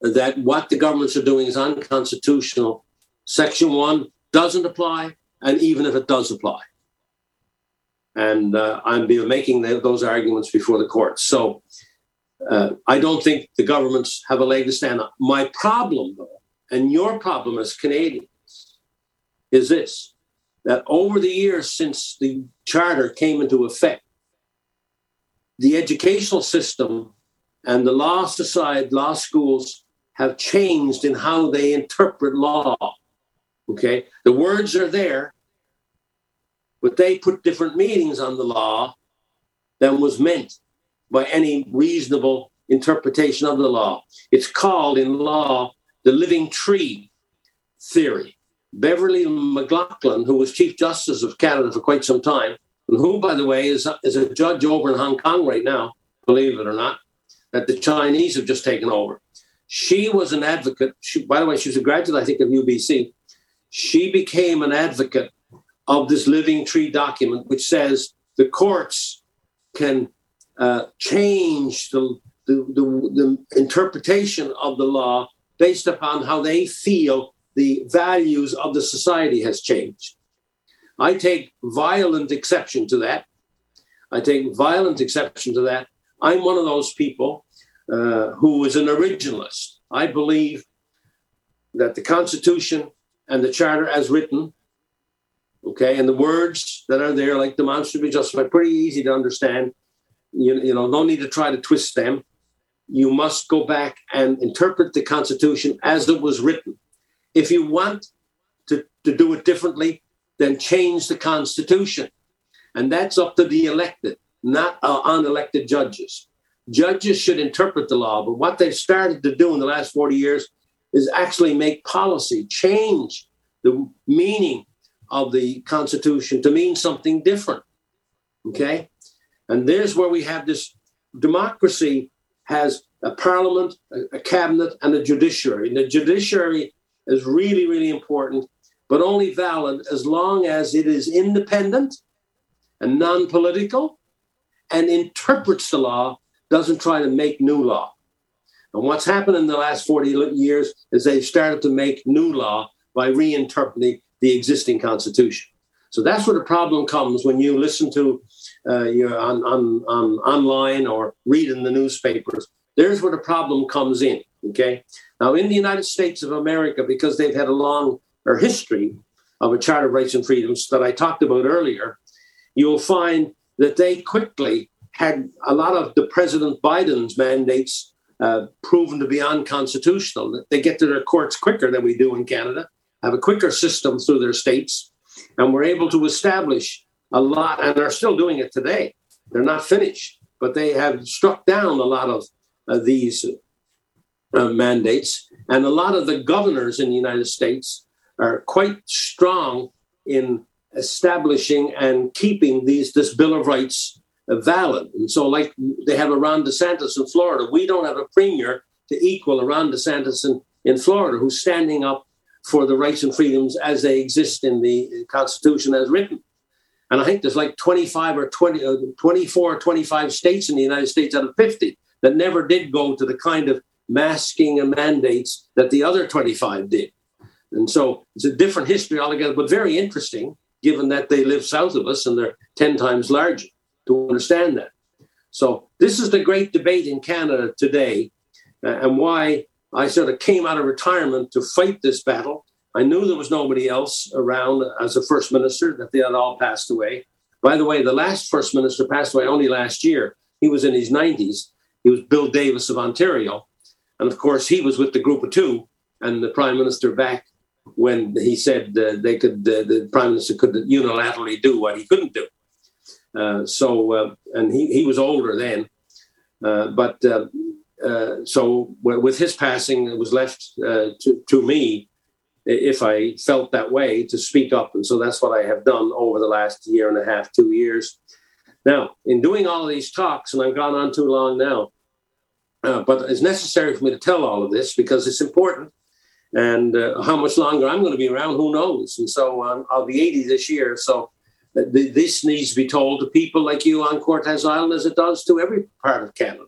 that what the governments are doing is unconstitutional. Section one doesn't apply, and even if it does apply. And uh, I'm making those arguments before the courts. So, uh, I don't think the governments have a leg to stand on. My problem, though, and your problem as Canadians, is this that over the years since the charter came into effect, the educational system and the law society, law schools have changed in how they interpret law. Okay, the words are there, but they put different meanings on the law than was meant by any reasonable interpretation of the law. It's called in law the living tree theory. Beverley McLachlin, who was Chief Justice of Canada for quite some time, and who, by the way, is, is a judge over in Hong Kong right now, believe it or not, that the Chinese have just taken over. She was an advocate. She, by the way, she was a graduate, I think, of UBC. She became an advocate of this living tree document, which says the courts can uh, change the, the, the, the interpretation of the law based upon how they feel the values of the society has changed. I take violent exception to that. I take violent exception to that. I'm one of those people uh, who is an originalist. I believe that the Constitution and the Charter, as written, okay, and the words that are there, like demonstrably justified, pretty easy to understand, you, you know, no need to try to twist them. You must go back and interpret the Constitution as it was written. If you want to, to do it differently, then change the Constitution. And that's up to the elected, not uh, unelected judges. Judges should interpret the law, but what they've started to do in the last 40 years is actually make policy, change the meaning of the Constitution to mean something different. Okay? And there's where we have this democracy has a parliament, a, cabinet, and a judiciary. And the judiciary is really, really important, but only valid as long as it is independent and non political and interprets the law, doesn't try to make new law. And what's happened in the last 40 years is they've started to make new law by reinterpreting the existing constitution. So that's where the problem comes when you listen to uh, you're on, on, on online or read in the newspapers. There's where the problem comes in. Okay. Now, in the United States of America, because they've had a long or history of a Charter of Rights and Freedoms that I talked about earlier, you'll find that they quickly had a lot of the President Biden's mandates uh, proven to be unconstitutional. They get to their courts quicker than we do in Canada, have a quicker system through their states, and we're able to establish a lot, and are still doing it today. They're not finished, but they have struck down a lot of uh, these uh, mandates. And a lot of the governors in the United States are quite strong in establishing and keeping these this Bill of Rights valid. And so, like they have a Ron DeSantis in Florida, we don't have a premier to equal a Ron DeSantis in, in Florida who's standing up for the rights and freedoms as they exist in the Constitution as written. And I think there's like 25 or 20, uh, 24 or 25 states in the United States out of 50 that never did go to the kind of masking and mandates that the other 25 did. And so it's a different history altogether, but very interesting given that they live south of us and they're 10 times larger to understand that. So this is the great debate in Canada today uh, and why I sort of came out of retirement to fight this battle I knew there was nobody else around as a first minister, that they had all passed away. By the way, the last first minister passed away only last year. He was in his 90s. He was Bill Davis of Ontario. And of course, he was with the group of two and the prime minister back when he said uh, they could, uh, the prime minister could unilaterally do what he couldn't do. Uh, so, uh, and he, he was older then. Uh, but uh, so with his passing, it was left to, to me if I felt that way, to speak up. And so that's what I have done over the last year and a half, two years. Now, in doing all these talks, and I've gone on too long now, uh, but it's necessary for me to tell all of this because it's important. And uh, how much longer I'm going to be around, who knows? And so um, I'll be 80 this year. So uh, th- this needs to be told to people like you on Cortes Island as it does to every part of Canada.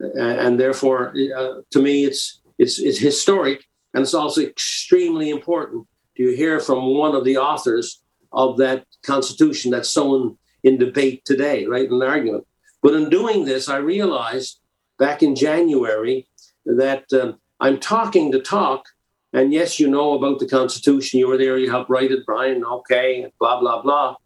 And therefore, uh, to me, it's, it's, it's historic and it's also extremely important to hear from one of the authors of that Constitution that's so in, in debate today, right? In an argument. But in doing this, I realized back in January that um, I'm talking to talk. And yes, you know about the Constitution. You were there, you helped write it, Brian. Okay, blah, blah, blah.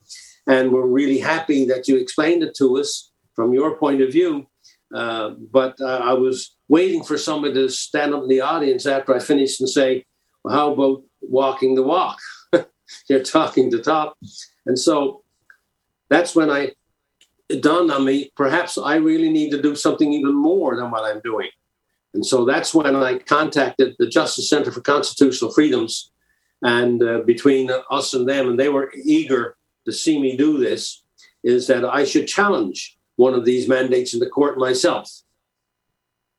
And we're really happy that you explained it to us from your point of view. Uh, but uh, I was waiting for somebody to stand up in the audience after I finished and say, well, How about walking the walk? [LAUGHS] You're talking the talk. And so that's when I it dawned on me perhaps I really need to do something even more than what I'm doing. And so that's when I contacted the Justice Center for Constitutional Freedoms. And uh, between us and them, and they were eager to see me do this, is that I should challenge one of these mandates in the court myself.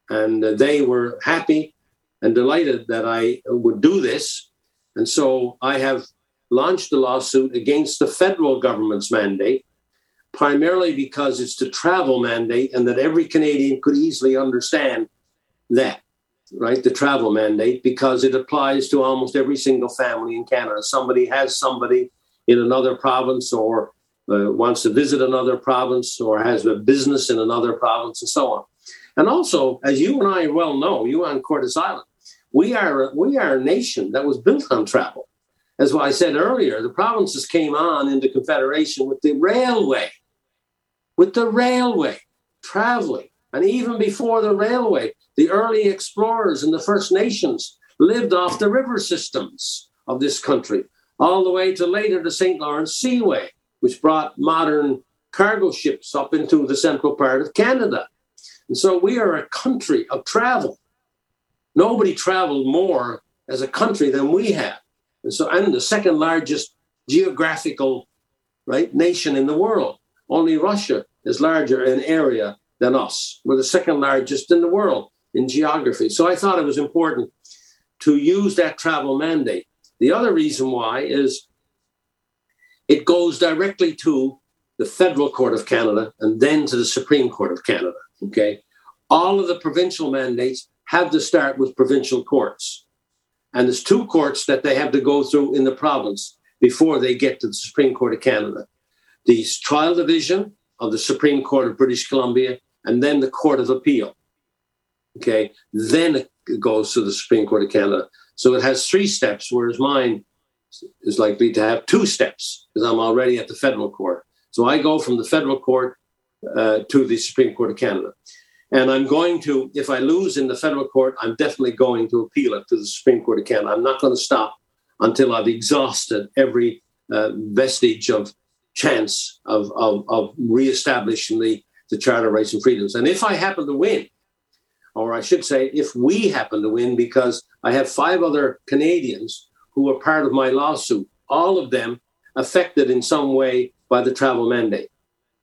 And uh, they were happy and delighted that I would do this. And so I have launched a lawsuit against the federal government's mandate, primarily because it's the travel mandate and that every Canadian could easily understand that, right? The travel mandate, because it applies to almost every single family in Canada. Somebody has somebody in another province or uh, wants to visit another province or has a business in another province and so on. And also, as you and I well know, you on Cortes Island, we are we are a nation that was built on travel. As I said earlier, the provinces came on into confederation with the railway, with the railway, traveling. And even before the railway, the early explorers and the First Nations lived off the river systems of this country, all the way to later the St. Lawrence Seaway, which brought modern cargo ships up into the central part of Canada. And so we are a country of travel. Nobody traveled more as a country than we have. And so I'm the second largest geographical right nation in the world. Only Russia is larger in area than us. We're the second largest in the world in geography. So I thought it was important to use that travel mandate. The other reason why is it goes directly to the Federal Court of Canada and then to the Supreme Court of Canada. Okay. All of the provincial mandates have to start with provincial courts. And there's two courts that they have to go through in the province before they get to the Supreme Court of Canada the trial division of the Supreme Court of British Columbia, and then the Court of Appeal. Okay. Then it goes to the Supreme Court of Canada. So it has three steps, whereas mine is likely to have two steps because I'm already at the federal court. So I go from the federal court uh, to the Supreme Court of Canada. And I'm going to, if I lose in the federal court, I'm definitely going to appeal it to the Supreme Court of Canada. I'm not going to stop until I've exhausted every uh, vestige of chance of, of, of reestablishing the, the Charter of Rights and Freedoms. And if I happen to win, or I should say, if we happen to win, because I have five other Canadians who are part of my lawsuit, all of them affected in some way by the travel mandate.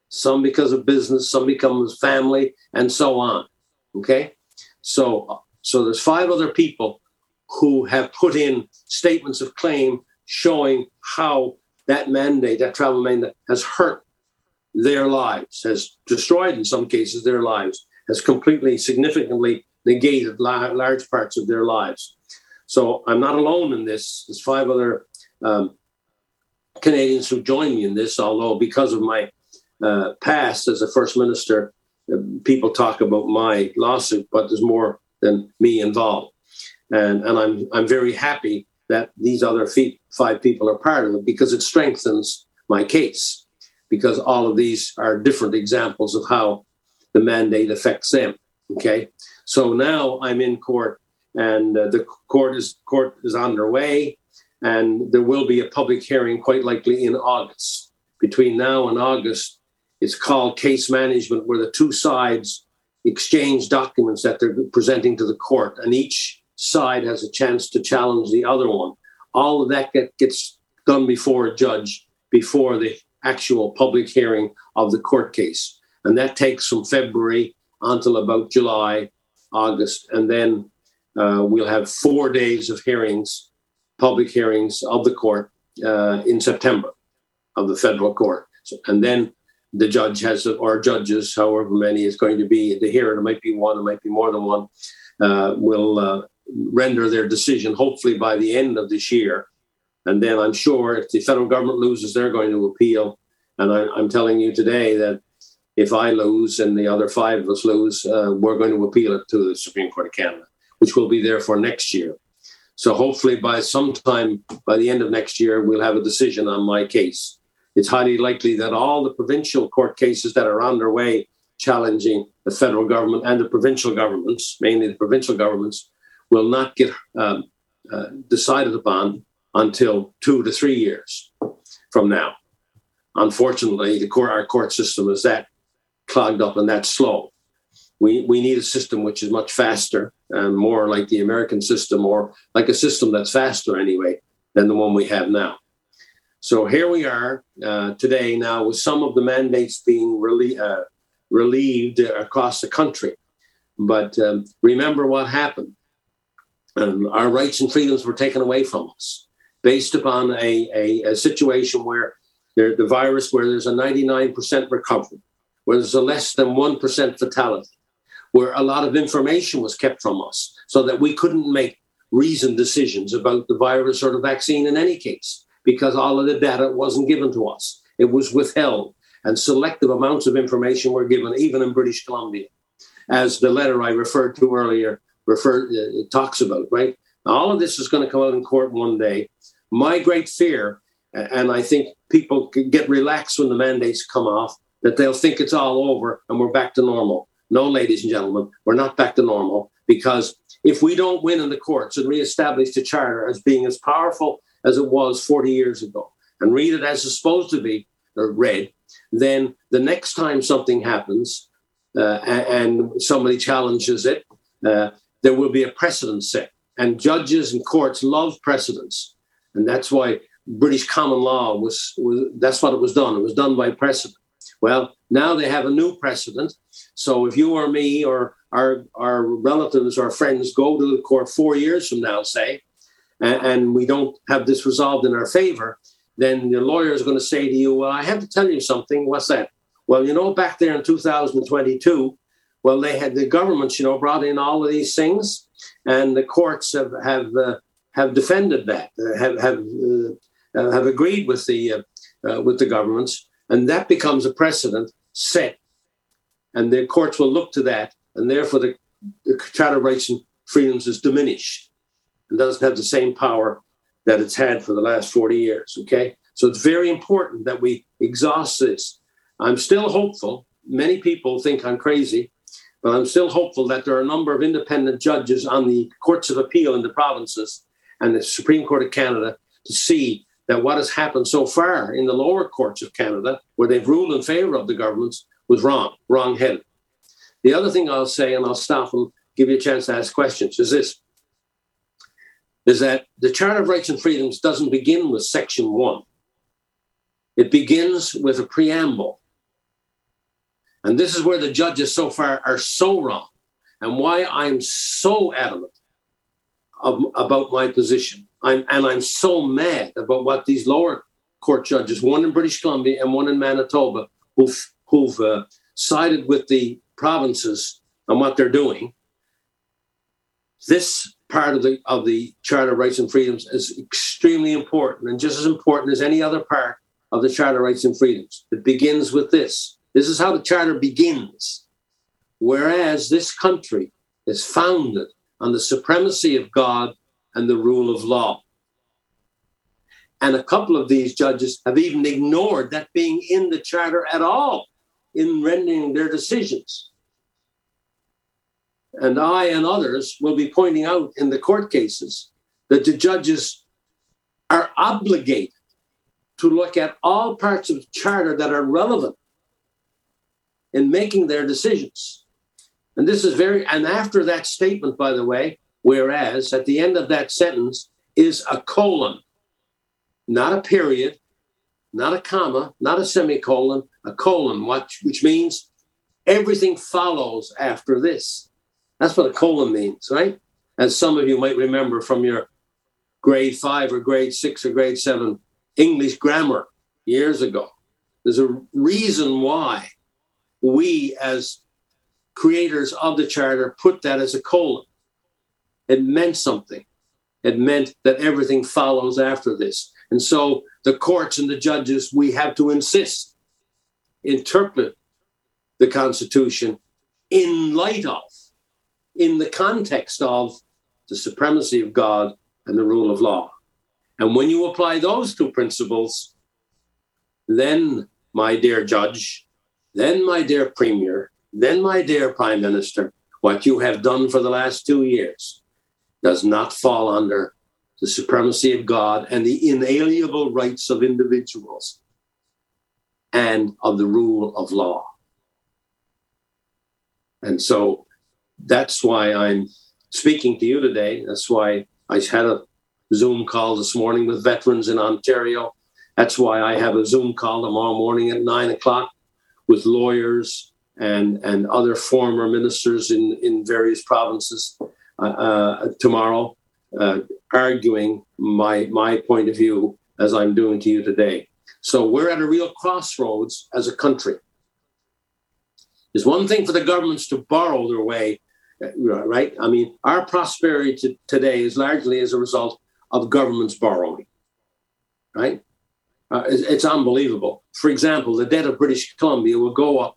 Some because of business, some because of family, and so on. Okay, so so there's five other people who have put in statements of claim showing how that mandate, that travel mandate, has hurt their lives, has destroyed in some cases their lives, has completely, significantly negated large parts of their lives. So I'm not alone in this. There's five other um, Canadians who join me in this, although because of my uh, past as a first minister, uh, people talk about my lawsuit, but there's more than me involved. And, and I'm, I'm very happy that these other five people are part of it because it strengthens my case, because all of these are different examples of how the mandate affects them. Okay. So now I'm in court and uh, the court is court is underway, and there will be a public hearing quite likely in August. Between now and August, it's called case management, where the two sides exchange documents that they're presenting to the court, and each side has a chance to challenge the other one all of that get, gets done before a judge, before the actual public hearing of the court case. And that takes from February until about July, August, and then uh, we'll have four days of hearings, public hearings of the court uh, in September of the federal court. So, and then the judge has, or judges, however many is going to be to hear it, it might be one, it might be more than one, uh, will uh, render their decision hopefully by the end of this year. And then I'm sure if the federal government loses, they're going to appeal. And I, am telling you today that if I lose and the other five of us lose, uh, we're going to appeal it to the Supreme Court of Canada, which will be there for next year. So hopefully by sometime by the end of next year, we'll have a decision on my case. It's highly likely that all the provincial court cases that are underway challenging the federal government and the provincial governments, mainly the provincial governments, will not get um, uh, decided upon until two to three years from now. Unfortunately, the court, our court system is that clogged up and that slow. We, we need a system which is much faster and more like the American system, or like a system that's faster anyway than the one we have now. So here we are uh, today now with some of the mandates being relie- uh, relieved across the country. But um, remember what happened. Um, our rights and freedoms were taken away from us based upon a, a, a situation where there, the virus, where there's a 99% recovery, where there's a less than 1% fatality, where a lot of information was kept from us so that we couldn't make reasoned decisions about the virus or the vaccine in any case because all of the data wasn't given to us. It was withheld, and selective amounts of information were given, even in British Columbia, as the letter I referred to earlier referred uh, talks about. Right, now, all of this is going to come out in court one day. My great fear, and I think people get relaxed when the mandates come off, that they'll think it's all over and we're back to normal. No, ladies and gentlemen, we're not back to normal because if we don't win in the courts and reestablish the charter as being as powerful as it was 40 years ago and read it as it's supposed to be read, then the next time something happens uh, and somebody challenges it, uh, there will be a precedent set. And judges and courts love precedents. And that's why British common law was, was that's what it was done. It was done by precedent. Well, now they have a new precedent. So if you or me or our, our relatives or friends go to the court four years from now, say, and, and we don't have this resolved in our favor, then the lawyer is going to say to you, Well, I have to tell you something. What's that? Well, you know, back there in 2022, well, they had the governments, you know, brought in all of these things, and the courts have have uh, have defended that, uh, have have uh, have agreed with the uh, uh, with the governments, and that becomes a precedent set, and the courts will look to that, and therefore the, the Charter of Rights and Freedoms is diminished and doesn't have the same power that it's had for the last 40 years. Okay. So it's very important that we exhaust this. I'm still hopeful. Many people think I'm crazy, but I'm still hopeful that there are a number of independent judges on the courts of appeal in the provinces and the Supreme Court of Canada to see that what has happened so far in the lower courts of Canada, where they've ruled in favor of the governments, was wrong, wrong headed. The other thing I'll say, and I'll stop and give you a chance to ask questions, is this is that the Charter of Rights and Freedoms doesn't begin with Section 1. It begins with a preamble. And this is where the judges so far are so wrong, and why I'm so adamant of, about my position. I'm, and I'm so mad about what these lower court judges, one in British Columbia and one in Manitoba, who've, who've uh, sided with the provinces on what they're doing. This part of the of the Charter of Rights and Freedoms is extremely important and just as important as any other part of the Charter of Rights and Freedoms. It begins with this. This is how the Charter begins. Whereas this country is founded on the supremacy of God and the rule of law. And a couple of these judges have even ignored that being in the Charter at all in rendering their decisions and I and others will be pointing out in the court cases that the judges are obligated to look at all parts of the charter that are relevant in making their decisions. And this is very, and after that statement, by the way, whereas at the end of that sentence, is a colon, not a period, not a comma, not a semicolon, a colon, which, which means everything follows after this. That's what a colon means, right? As some of you might remember from your grade five or grade six or grade seven English grammar years ago. There's a reason why we, as creators of the charter, put that as a colon. It meant something. It meant that everything follows after this. And so the courts and the judges, we have to insist, interpret the Constitution in light of, in the context of the supremacy of God and the rule of law. And when you apply those two principles, then, my dear judge, then, my dear premier, then, my dear prime minister, what you have done for the last two years does not fall under the supremacy of God and the inalienable rights of individuals and of the rule of law. And so that's why I'm speaking to you today. That's why I had a Zoom call this morning with veterans in Ontario. That's why I have a Zoom call tomorrow morning at nine o'clock with lawyers and, and other former ministers in, in various provinces tomorrow, uh, arguing my, my point of view as I'm doing to you today. So we're at a real crossroads as a country. It's one thing for the governments to borrow their way right? I mean, our prosperity to today is largely as a result of governments borrowing, right? Uh, it's, it's, unbelievable. For example, the debt of British Columbia will go up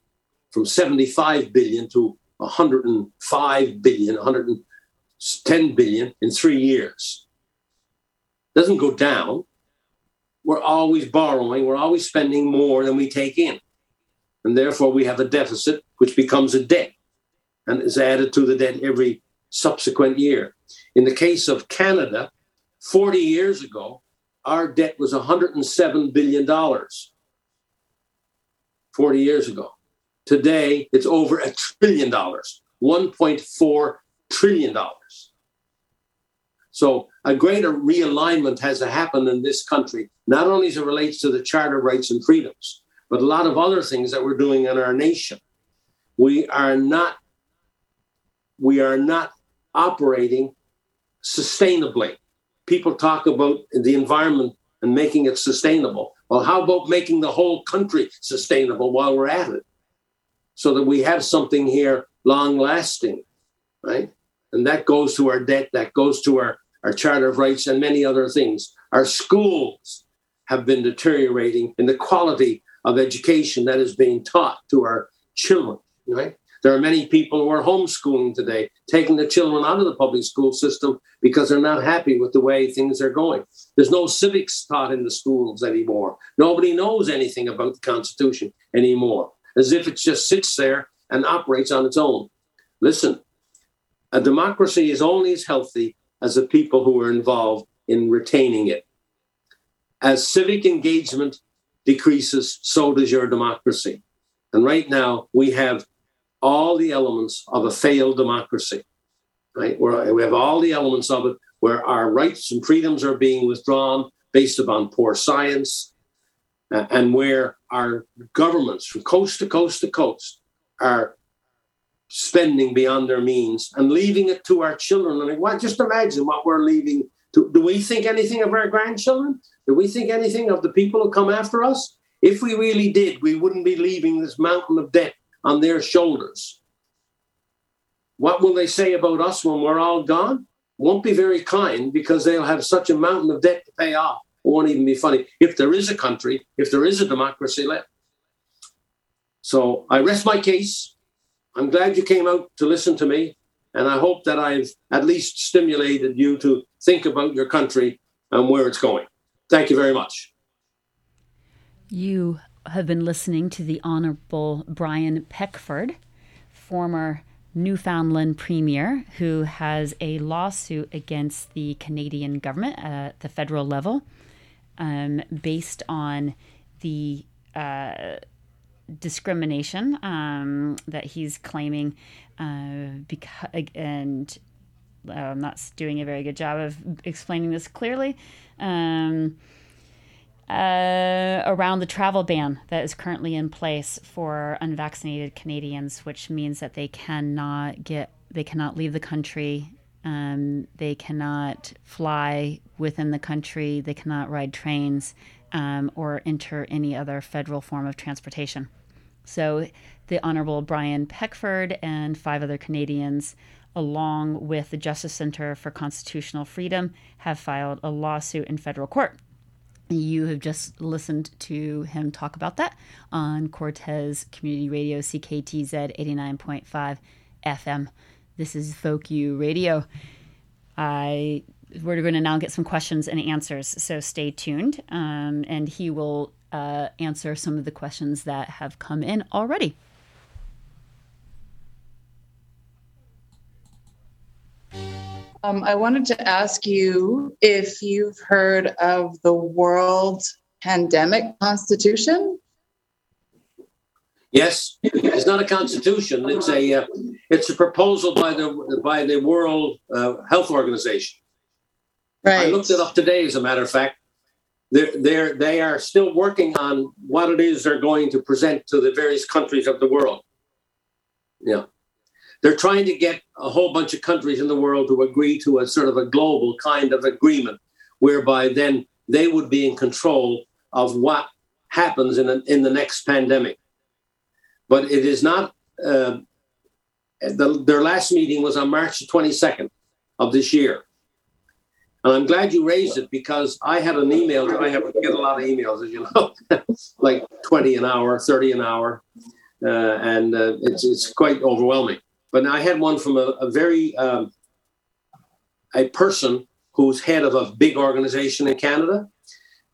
from 75 billion to 105 billion, 110 billion in three years. Doesn't go down. We're always borrowing. We're always spending more than we take in, and therefore we have a deficit, which becomes a debt and is added to the debt every subsequent year. In the case of Canada, 40 years ago, our debt was $107 billion. 40 years ago. Today, it's over a trillion dollars, $1.4 trillion. So, a greater realignment has happened in this country, not only as it relates to the Charter rights and freedoms, but a lot of other things that we're doing in our nation. We are not we are not operating sustainably. People talk about the environment and making it sustainable. Well, how about making the whole country sustainable while we're at it? So that we have something here long lasting, right? And that goes to our debt, that goes to our, our Charter of Rights, and many other things. Our schools have been deteriorating in the quality of education that is being taught to our children, right? There are many people who are homeschooling today, taking the children out of the public school system because they're not happy with the way things are going. There's no civics taught in the schools anymore. Nobody knows anything about the Constitution anymore, as if it just sits there and operates on its own. Listen, a democracy is only as healthy as the people who are involved in retaining it. As civic engagement decreases, so does your democracy. And right now, we have all the elements of a failed democracy, right? Where we have all the elements of it where our rights and freedoms are being withdrawn based upon poor science, uh, and where our governments from coast to coast to coast are spending beyond their means and leaving it to our children. Mean, well, just imagine what we're leaving. To, do we think anything of our grandchildren? Do we think anything of the people who come after us? If we really did, we wouldn't be leaving this mountain of debt on their shoulders. What will they say about us when we're all gone? Won't be very kind because they'll have such a mountain of debt to pay off. It won't even be funny if there is a country, if there is a democracy left. So I rest my case. I'm glad you came out to listen to me. And I hope that I've at least stimulated you to think about your country and where it's going. Thank you very much. You have been listening to the Honorable Brian Peckford, former Newfoundland Premier, who has a lawsuit against the Canadian government at the federal level um, based on the uh, discrimination um, that he's claiming uh, because, and uh, I'm not doing a very good job of explaining this clearly. Um, uh, around the travel ban that is currently in place for unvaccinated Canadians, which means that they cannot get, they cannot leave the country, um, they cannot fly within the country, they cannot ride trains, um, or enter any other federal form of transportation. So, the Honorable Brian Peckford and five other Canadians along with the Justice Center for Constitutional Freedom, have filed a lawsuit in federal court. You have just listened to him talk about that on Cortes Community Radio, CKTZ 89.5 FM. This is Folk U Radio. I we're going to now get some questions and answers, so stay tuned. Um, and he will uh, answer some of the questions that have come in already. Um, I wanted to ask you if you've heard of the World Pandemic Constitution. Yes, it's not a constitution. It's a uh, it's a proposal by the by the World uh, Health Organization. Right. I looked it up today, as a matter of fact. They're, they're, they are still working on what it is they're going to present to the various countries of the world. Yeah. They're trying to get a whole bunch of countries in the world to agree to a sort of a global kind of agreement, whereby then they would be in control of what happens in, a, in the next pandemic. But it is not, uh, the, their last meeting was on March 22nd of this year. And I'm glad you raised it because I had an email. I have get a lot of emails, as you know, [LAUGHS] like 20 an hour, 30 an hour, uh, and uh, it's it's quite overwhelming. But I had one from a, a very um, a person who's head of a big organization in Canada,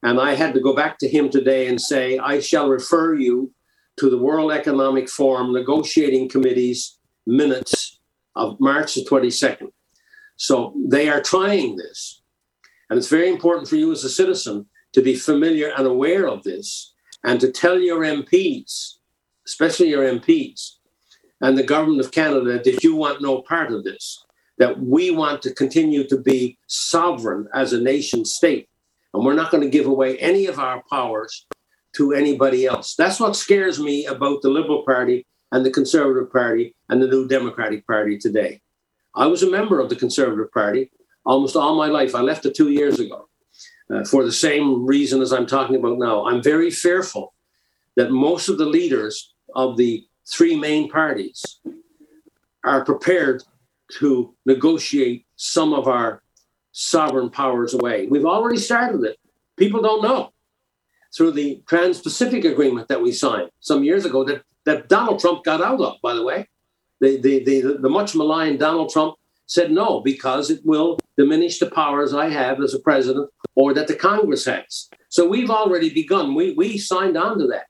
and I had to go back to him today and say, I shall refer you to the World Economic Forum negotiating committee's minutes of March the 22nd. So they are trying this. And it's very important for you as a citizen to be familiar and aware of this and to tell your MPs, especially your MPs, and the government of Canada that you want no part of this, that we want to continue to be sovereign as a nation state. And we're not going to give away any of our powers to anybody else. That's what scares me about the Liberal Party and the Conservative Party and the New Democratic Party today. I was a member of the Conservative Party almost all my life. I left it two years ago uh, for the same reason as I'm talking about now. I'm very fearful that most of the leaders of the three main parties are prepared to negotiate some of our sovereign powers away. We've already started it. People don't know through the Trans Pacific Agreement that we signed some years ago that, that Donald Trump got out of, by the way. The, the, the, the much maligned Donald Trump said no, because it will diminish the powers I have as a president or that the Congress has. So we've already begun. We, we signed on to that.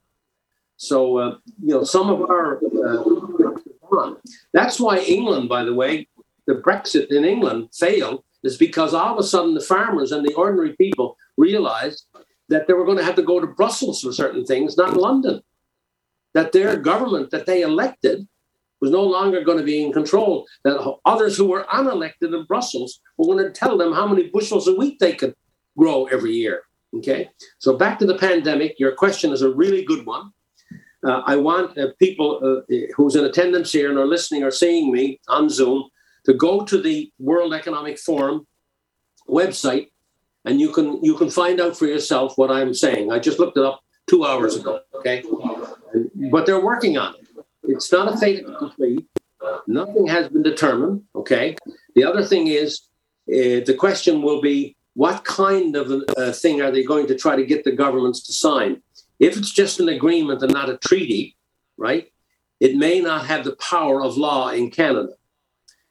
So, uh, you know, some of our. Uh, that's why England, by the way, the Brexit in England failed, is because all of a sudden the farmers and the ordinary people realized that they were going to have to go to Brussels for certain things, not London. That their government that they elected was no longer going to be in control. That others who were unelected in Brussels were going to tell them how many bushels of wheat they could grow every year. Okay, so back to the pandemic. Your question is a really good one uh, I want uh, people uh, who's in attendance here and are listening or seeing me on Zoom to go to the World Economic Forum website, and you can you can find out for yourself what I'm saying. I just looked it up two hours ago. Okay, but they're working on it. It's not a fait accompli. Nothing has been determined. Okay. The other thing is, uh, the question will be, what kind of a, a thing are they going to try to get the governments to sign? If it's just an agreement and not a treaty, right, it may not have the power of law in Canada.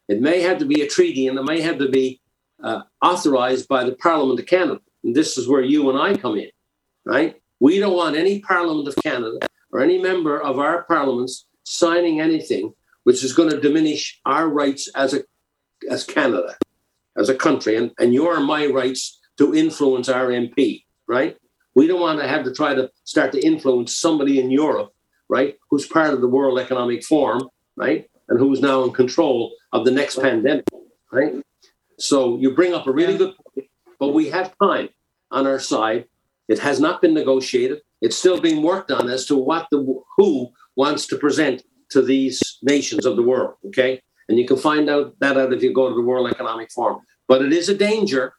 It may have to be a treaty and it may have to be uh, authorized by the Parliament of Canada. And this is where you and I come in, right? We don't want any Parliament of Canada or any member of our parliaments signing anything which is going to diminish our rights as a as Canada, as a country, and, and your my rights to influence our MP, right? We don't want to have to try to start to influence somebody in Europe, right, who's part of the World Economic Forum, right, and who's now in control of the next pandemic, right? So you bring up a really good point, but we have time on our side. It has not been negotiated. It's still being worked on as to what the who wants to present to these nations of the world. Okay, and you can find out that out if you go to the World Economic Forum. But it is a danger,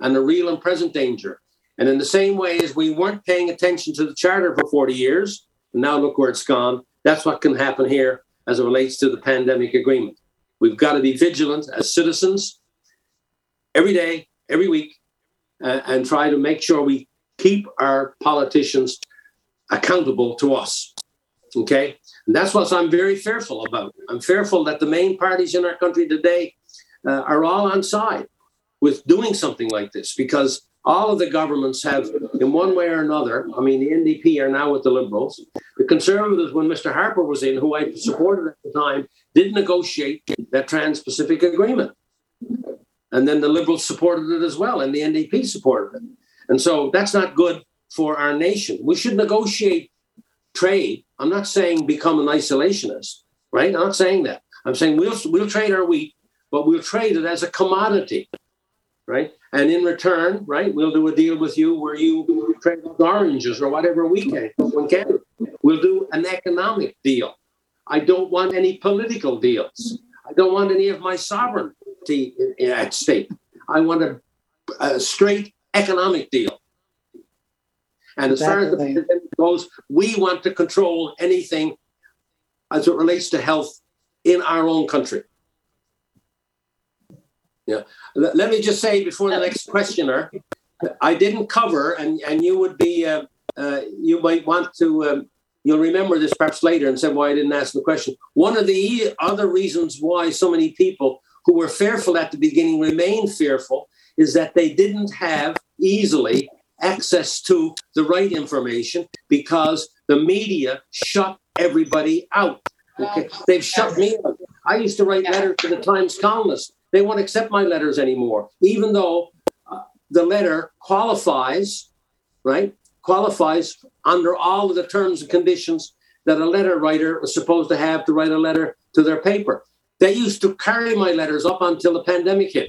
and a real and present danger. And in the same way as we weren't paying attention to the charter for 40 years, and now look where it's gone. That's what can happen here as it relates to the pandemic agreement. We've got to be vigilant as citizens every day, every week, uh, and try to make sure we keep our politicians accountable to us. Okay? And that's what I'm very fearful about. I'm fearful that the main parties in our country today uh, are all on side with doing something like this because all of the governments have, in one way or another, I mean, the NDP are now with the Liberals. The Conservatives, when Mr. Harper was in, who I supported at the time, did negotiate that Trans Pacific Agreement. And then the Liberals supported it as well, and the NDP supported it. And so that's not good for our nation. We should negotiate trade. I'm not saying become an isolationist, right? I'm not saying that. I'm saying we'll, we'll trade our wheat, but we'll trade it as a commodity, right? And in return, right, we'll do a deal with you where you trade oranges or whatever we can. We'll do an economic deal. I don't want any political deals. I don't want any of my sovereignty at stake. I want a, a straight economic deal. And as far as the pandemic goes, we want to control anything as it relates to health in our own country. Yeah. Let me just say before the next questioner, I didn't cover, and, and you would be, uh, uh, you might want to, um, you'll remember this perhaps later and say why I didn't ask the question. One of the other reasons why so many people who were fearful at the beginning remain fearful is that they didn't have easily access to the right information because the media shut everybody out. Okay? They've shut me out. I used to write letters to the Times columnists they won't accept my letters anymore, even though uh, the letter qualifies, right? Qualifies under all of the terms and conditions that a letter writer is supposed to have to write a letter to their paper. They used to carry my letters up until the pandemic hit.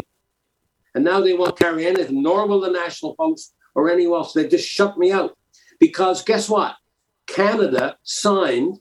And now they won't carry anything, nor will the National Post or anyone else. They just shut me out. Because guess what? Canada signed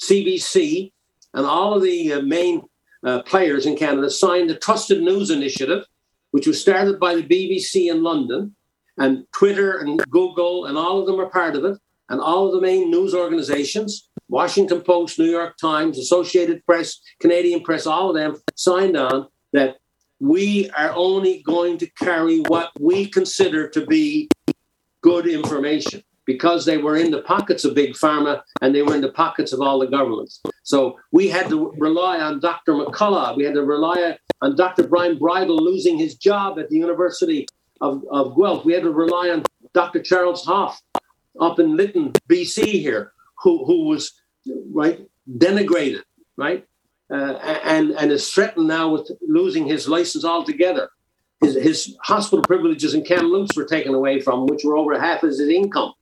CBC and all of the uh, main uh, players in Canada signed the Trusted News Initiative, which was started by the BBC in London, and Twitter and Google and all of them are part of it, and all of the main news organizations, Washington Post, New York Times, Associated Press, Canadian Press, all of them signed on that we are only going to carry what we consider to be good information because they were in the pockets of big pharma and they were in the pockets of all the governments. So we had to rely on Dr. McCullough. We had to rely on Dr. Brian Bridle losing his job at the University of, of Guelph. We had to rely on Dr. Charles Hoffe up in Lytton, BC here, who, who was right denigrated, right? Uh, and, and is threatened now with losing his license altogether. His, his hospital privileges in Kamloops were taken away from, which were over half his income.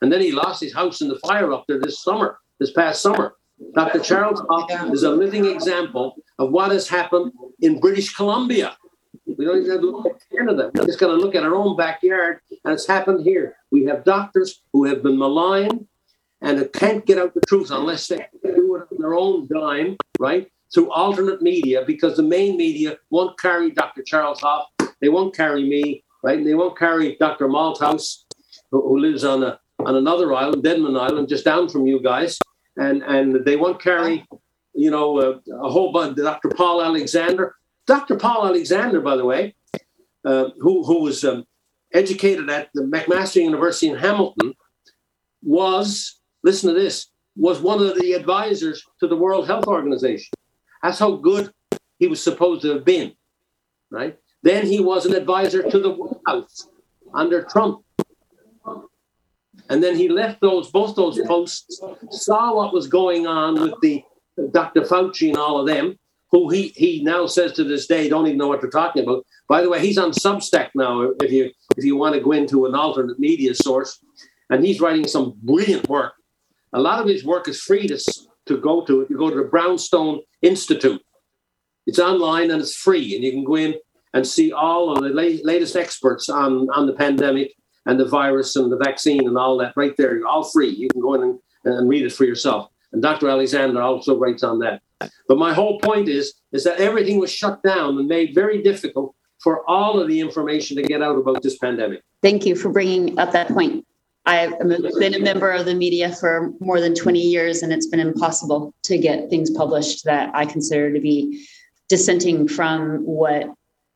And then he lost his house in the fire up there this summer, this past summer. Dr. Charles Hoffe is a living example of what has happened in British Columbia. We don't even have to look at Canada. We're just got to look at our own backyard, and it's happened here. We have doctors who have been maligned and can't get out the truth unless they do it on their own dime, right? Through alternate media, because the main media won't carry Dr. Charles Hoffe, They won't carry me, right? And they won't carry Dr. Malthouse, who, who lives on a on another island, Denman Island, just down from you guys, and and they won't carry, you know, a, a whole bunch. Of Dr. Paul Alexander, Dr. Paul Alexander, by the way, uh, who who was um, educated at the McMaster University in Hamilton, was listen to this was one of the advisors to the World Health Organization. That's how good he was supposed to have been, right? Then he was an advisor to the White House under Trump. And then he left those both those posts, saw what was going on with the Dr. Fauci and all of them, who he he now says to this day don't even know what they're talking about. By the way, he's on Substack now. If you if you want to go into an alternate media source, and he's writing some brilliant work. A lot of his work is free to to go to. If you go to the Brownstone Institute, it's online and it's free, and you can go in and see all of the la- latest experts on, on the pandemic and the virus and the vaccine and all that right there, all free. You can go in and, and read it for yourself. And Dr. Alexander also writes on that. But my whole point is, is that everything was shut down and made very difficult for all of the information to get out about this pandemic. Thank you for bringing up that point. I've been a member of the media for more than 20 years, and it's been impossible to get things published that I consider to be dissenting from what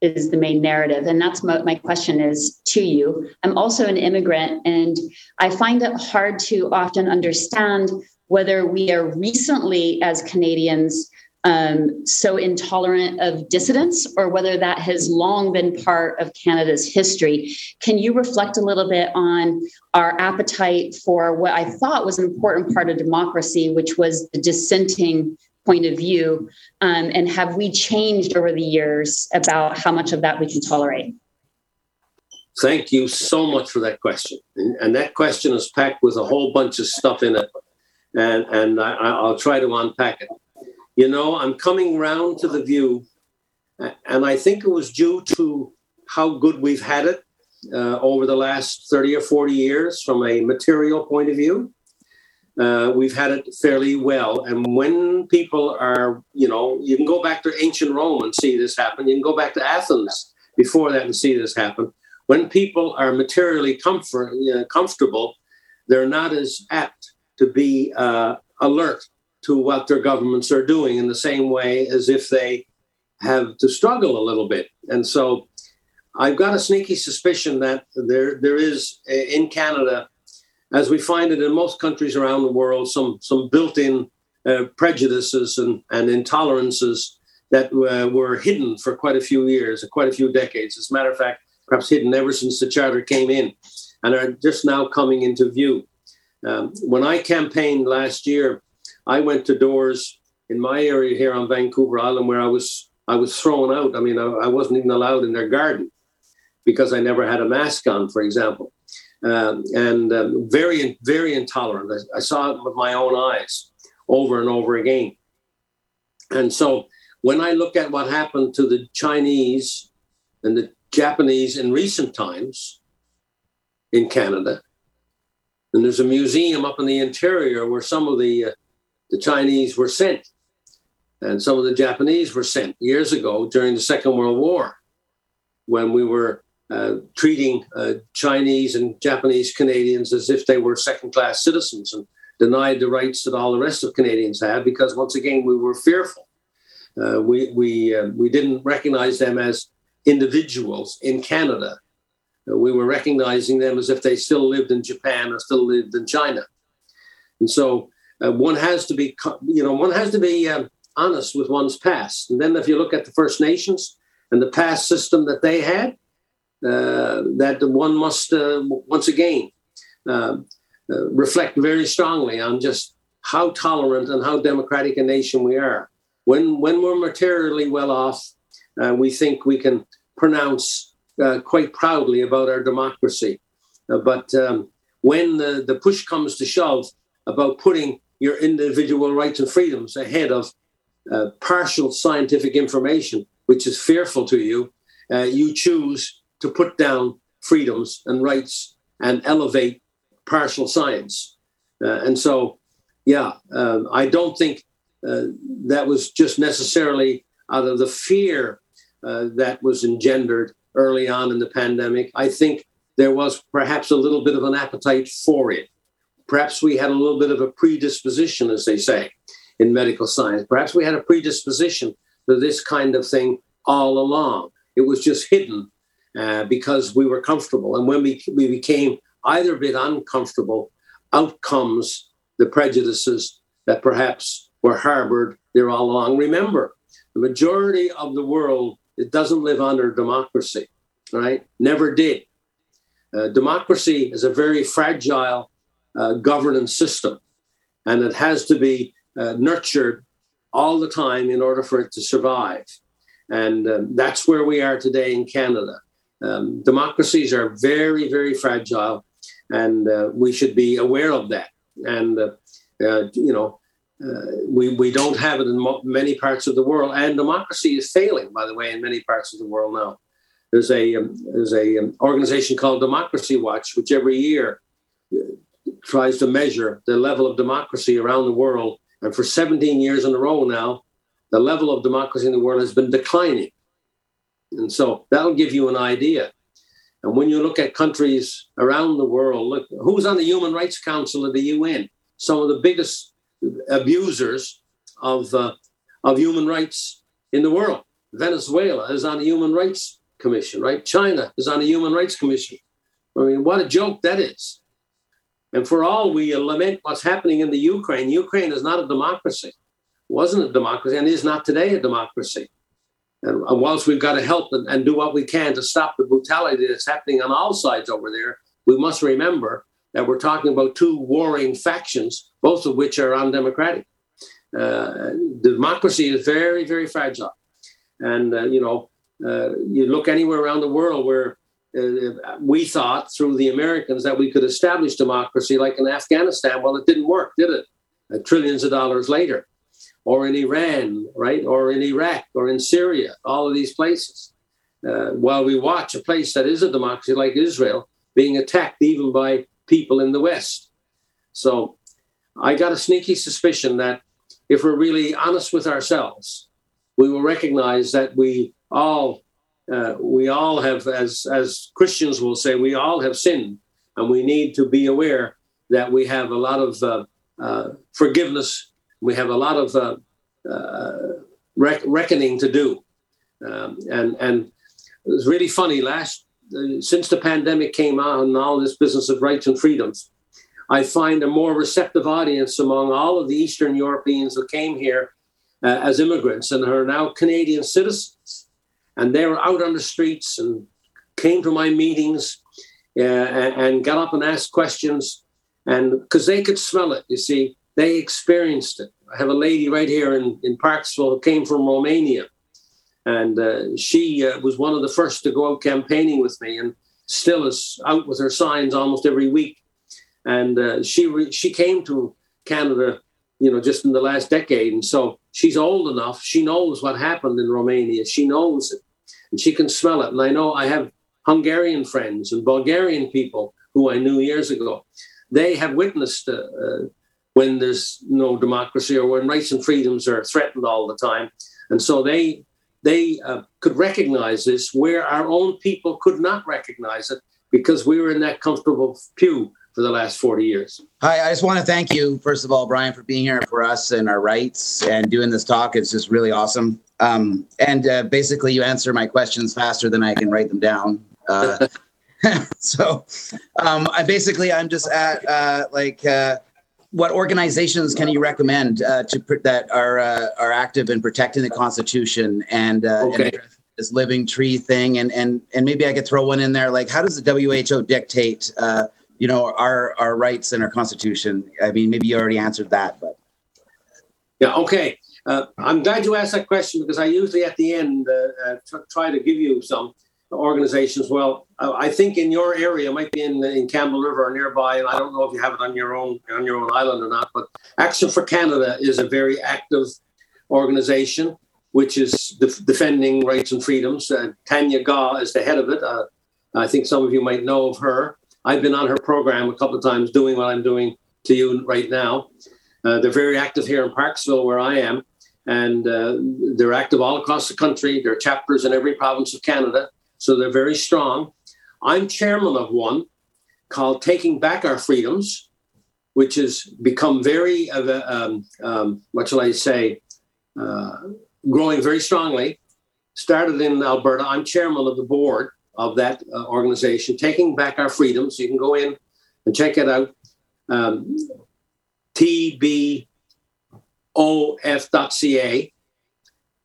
is the main narrative. And that's my, my question is to you. I'm also an immigrant, and I find it hard to often understand whether we are recently, as Canadians, um, so intolerant of dissidents, or whether that has long been part of Canada's history. Can you reflect a little bit on our appetite for what I thought was an important part of democracy, which was the dissenting point of view? Um, and have we changed over the years about how much of that we can tolerate? Thank you so much for that question. And, and that question is packed with a whole bunch of stuff in it. And, and I, I'll try to unpack it you know, I'm coming round to the view, and I think it was due to how good we've had it uh, over the last 30 or 40 years from a material point of view. Uh, we've had it fairly well. And when people are, you know, you can go back to ancient Rome and see this happen. You can go back to Athens before that and see this happen. When people are materially comfort, uh, comfortable, they're not as apt to be uh, alert to what their governments are doing in the same way as if they have to struggle a little bit. And so I've got a sneaky suspicion that there there is in Canada, as we find it in most countries around the world, some some built-in uh, prejudices and, and intolerances that uh, were hidden for quite a few years, quite a few decades. As a matter of fact, perhaps hidden ever since the charter came in, and are just now coming into view. Um, when I campaigned last year I went to doors in my area here on Vancouver Island where I was I was thrown out. I mean, I, I wasn't even allowed in their garden because I never had a mask on, for example, um, and um, very very intolerant. I, I saw it with my own eyes over and over again. And so when I look at what happened to the Chinese and the Japanese in recent times in Canada, and there's a museum up in the interior where some of the uh, the Chinese were sent, and some of the Japanese were sent years ago during the Second World War, when we were uh, treating uh, Chinese and Japanese Canadians as if they were second class citizens and denied the rights that all the rest of Canadians had because, once again, we were fearful. Uh, we, we, uh, we didn't recognize them as individuals in Canada. Uh, we were recognizing them as if they still lived in Japan or still lived in China. And so uh, one has to be, you know, one has to be um, honest with one's past. And then if you look at the First Nations and the past system that they had, uh, that one must uh, once again um, uh, reflect very strongly on just how tolerant and how democratic a nation we are. When when we're materially well off, uh, we think we can pronounce quite proudly about our democracy. but um, when the, the push comes to shove about putting your individual rights and freedoms ahead of uh, partial scientific information, which is fearful to you, uh, you choose to put down freedoms and rights and elevate partial science. Uh, and so, yeah, um, I don't think uh, that was just necessarily out of the fear uh, that was engendered early on in the pandemic. I think there was perhaps a little bit of an appetite for it. Perhaps we had a little bit of a predisposition, as they say in medical science. Perhaps we had a predisposition to this kind of thing all along. It was just hidden uh, because we were comfortable. And when we, we became either a bit uncomfortable, out comes the prejudices that perhaps were harbored there all along. Remember, the majority of the world it doesn't live under democracy, right? Never did. Uh, democracy is a very fragile uh, governance system, and it has to be uh, nurtured all the time in order for it to survive. And um, that's where we are today in Canada. Um, democracies are very, very fragile, and uh, we should be aware of that. And uh, uh, you know, uh, we we don't have it in mo- many parts of the world, and democracy is failing, by the way, in many parts of the world now. there's a um, there's a um, organization called Democracy Watch, which every year tries to measure the level of democracy around the world. And for 17 years in a row now, the level of democracy in the world has been declining. And so that'll give you an idea. And when you look at countries around the world, look who's on the Human Rights Council of the UN. Some of the biggest abusers of uh, of human rights in the world. Venezuela is on the Human Rights Commission, right? China is on the Human Rights Commission. I mean, what a joke that is. And for all we lament what's happening in the Ukraine, Ukraine is not a democracy. Wasn't a democracy and is not today a democracy. And, and whilst we've got to help and, and do what we can to stop the brutality that's happening on all sides over there, we must remember that we're talking about two warring factions, both of which are undemocratic. Uh, democracy is very, very fragile. And, uh, you know, uh, you look anywhere around the world where uh, we thought through the Americans that we could establish democracy, like in Afghanistan. Well, it didn't work, did it? Uh, trillions of dollars later. Or in Iran, right? Or in Iraq or in Syria, all of these places. Uh, while we watch a place that is a democracy like Israel being attacked even by people in the West. So I got a sneaky suspicion that if we're really honest with ourselves, we will recognize that we all uh, we all have, as as Christians will say, we all have sinned, and we need to be aware that we have a lot of uh, uh, forgiveness. We have a lot of uh, uh, rec- reckoning to do, um, and and it was really funny. Last uh, since the pandemic came on, and all this business of rights and freedoms, I find a more receptive audience among all of the Eastern Europeans who came here as immigrants and are now Canadian citizens. And they were out on the streets and came to my meetings uh, and, got up and asked questions. And because they could smell it, you see, they experienced it. I have a lady right here in, in Parksville who came from Romania. And uh, she uh, was one of the first to go out campaigning with me and still is out with her signs almost every week. And uh, she, re- she came to Canada you know, just in the last decade. And so she's old enough. She knows what happened in Romania. She knows it and she can smell it. And I know I have Hungarian friends and Bulgarian people who I knew years ago. They have witnessed uh, uh, when there's no democracy or when rights and freedoms are threatened all the time. And so they they uh, could recognize this where our own people could not recognize it because we were in that comfortable pew for the last 40 years. Hi, I just want to thank you, first of all, Brian, for being here for us and our rights and doing this talk. It's just really awesome. Um, and uh, basically, you answer my questions faster than I can write them down. Uh, [LAUGHS] so, um, I basically, I'm just at uh, like, uh, what organizations can you recommend uh, to that are uh, are active in protecting the Constitution and, okay. and this living tree thing? And and and maybe I could throw one in there. Like, how does the WHO dictate? You know our our rights and our constitution. I mean maybe you already answered that but. Yeah okay. Uh, i'm glad you asked that question because i usually at the end uh, uh, try to give you some organizations well. I think in your area might be in, in campbell river or nearby and i don't know if you have it on your own on your own island or not but action for canada is a very active organization which is def- defending rights and freedoms. Uh, tanya gaw is the head of it. Uh, i think some of you might know of her I've been on her program a couple of times doing what I'm doing to you right now. Uh, they're very active here in Parksville, where I am, and uh, they're active all across the country. There are chapters in every province of Canada, so they're very strong. I'm chairman of one called Taking Back Our Freedoms, which has become very, uh, um, um, what shall I say, uh, growing very strongly. Started in Alberta. I'm chairman of the board of that uh, organization, Taking Back Our Freedoms. You can go in and check it out. Um, tbof.ca,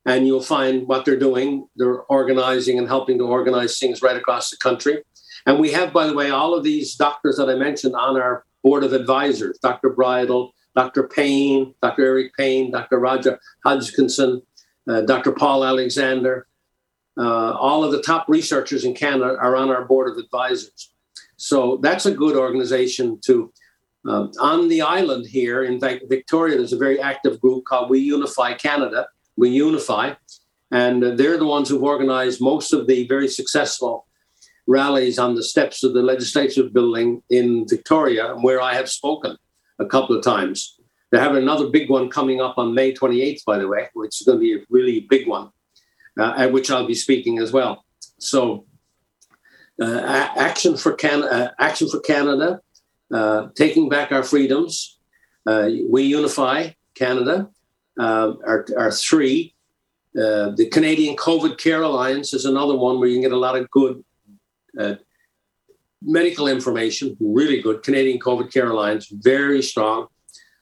and you'll find what they're doing. They're organizing and helping to organize things right across the country. And we have, by the way, all of these doctors that I mentioned on our board of advisors Dr. Bridle, Dr. Payne, Dr. Eric Payne, Dr. Roger Hodgkinson, uh, Dr. Paul Alexander, uh, all of the top researchers in Canada are on our board of advisors. So that's a good organization to. Uh, on the island here in Victoria, there's a very active group called We Unify Canada. We Unify, And they're the ones who've organized most of the very successful rallies on the steps of the legislative building in Victoria, where I have spoken a couple of times. They're having another big one coming up on May 28th, by the way, which is going to be a really big one, uh, at which I'll be speaking as well. So, uh, action for Can- uh, action for Canada, uh, taking back our freedoms. Uh, we unify Canada. Uh, are, are three. the Canadian COVID Care Alliance is another one where you can get a lot of good medical information. Really good. Canadian COVID Care Alliance, very strong.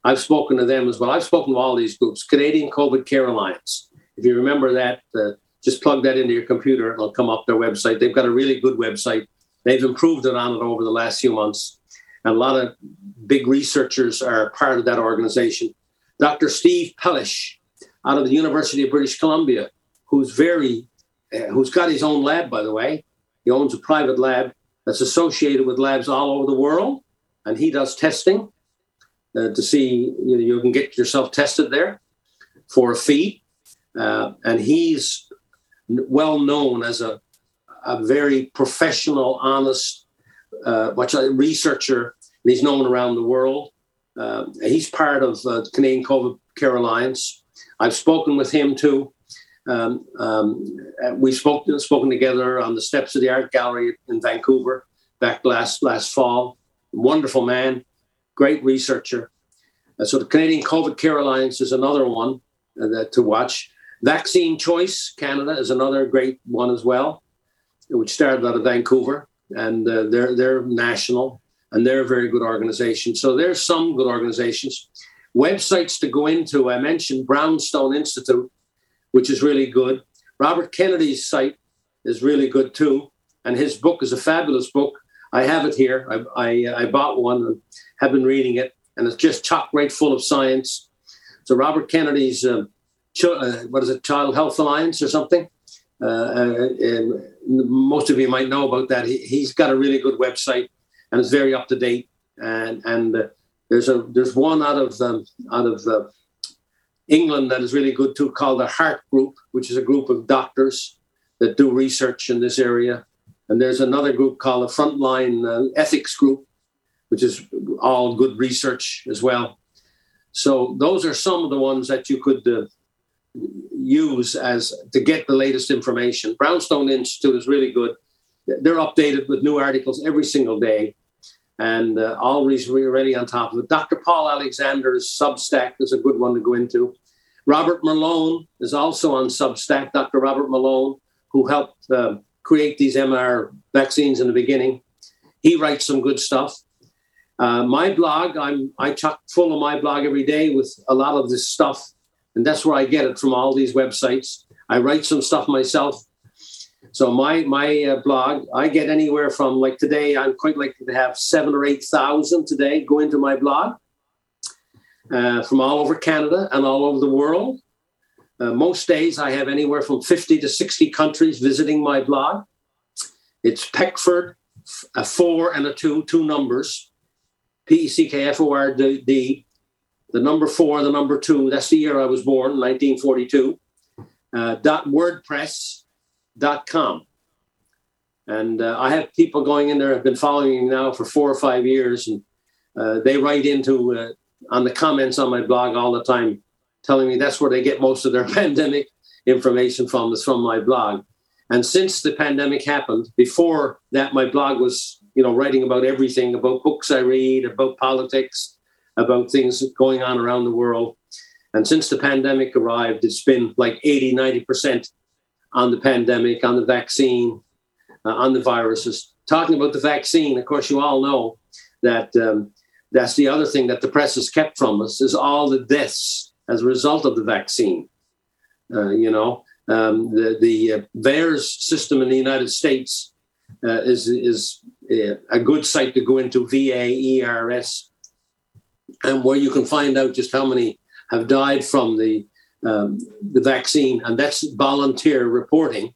I've spoken to them as well. I've spoken to all these groups. Canadian COVID Care Alliance. If you remember that, uh, just plug that into your computer it'll come up their website. They've got a really good website. They've improved it on it over the last few months. And a lot of big researchers are part of that organization. Dr. Steve Pelech out of the University of British Columbia, who's very, uh, who's got his own lab, by the way. He owns a private lab that's associated with labs all over the world, and he does testing uh, to see you, know, you can get yourself tested there for a fee. Uh, and he's well known as a, a very professional, honest, uh, researcher, and he's known around the world. Uh, he's part of uh, the Canadian COVID Care Alliance. I've spoken with him too. Um, um, we spoke spoken together on the steps of the art gallery in Vancouver back last last fall. Wonderful man, great researcher. Uh, so the Canadian COVID Care Alliance is another one uh, that, to watch. Vaccine Choice Canada is another great one as well, which started out of Vancouver, and uh, they're they're national and they're a very good organization. So there's some good organizations. Websites to go into. I mentioned Brownstone Institute, which is really good. Robert Kennedy's site is really good too, and his book is a fabulous book. I have it here. I, I, I bought one and have been reading it and it's just chock right full of science. So Robert Kennedy's uh, what is it, Child Health Alliance or something? Uh, uh most of you might know about that. He, has got a really good website and it's very up to date. And and uh, there's a there's one out of um, out of uh, England that is really good too, called the HART Group, which is a group of doctors that do research in this area. And there's another group called the Frontline Ethics Group, which is all good research as well. So those are some of the ones that you could uh, use as to get the latest information. Brownstone Institute is really good. They're updated with new articles every single day, and uh, always ready on top of it. Dr. Paul Alexander's Substack is a good one to go into. Robert Malone is also on Substack. Dr. Robert Malone, who helped uh, create these MR vaccines in the beginning, he writes some good stuff. Uh, my blog, I'm I chuck full of my blog every day with a lot of this stuff, and that's where I get it from all these websites. I write some stuff myself. So my my uh, blog, I get anywhere from like today, I'm quite likely to have seven or eight thousand today go into my blog uh, from all over Canada and all over the world. Uh, most days, I have anywhere from fifty to sixty countries visiting my blog. It's Peckford, a four and a two, two numbers P E C K F O R D, the number four, the number two. That's the year I was born, 1942. Uh, dot WordPress.com. And uh, I have people going in there, I've been following now for four or five years, and uh, they write into uh, on the comments on my blog all the time, telling me that's where they get most of their [LAUGHS] pandemic information from, is from my blog. And since the pandemic happened, before that, my blog was you know, writing about everything, about books I read, about politics, about things going on around the world. And since the pandemic arrived, it's been like 80, 90% on the pandemic, on the vaccine, uh, on the viruses. Talking about the vaccine, of course, you all know that um, that's the other thing that the press has kept from us is all the deaths as a result of the vaccine. Uh, you know, um, the, the uh, VAERS system in the United States uh, is is uh, a good site to go into VAERS, and where you can find out just how many have died from the um, the vaccine, and that's volunteer reporting.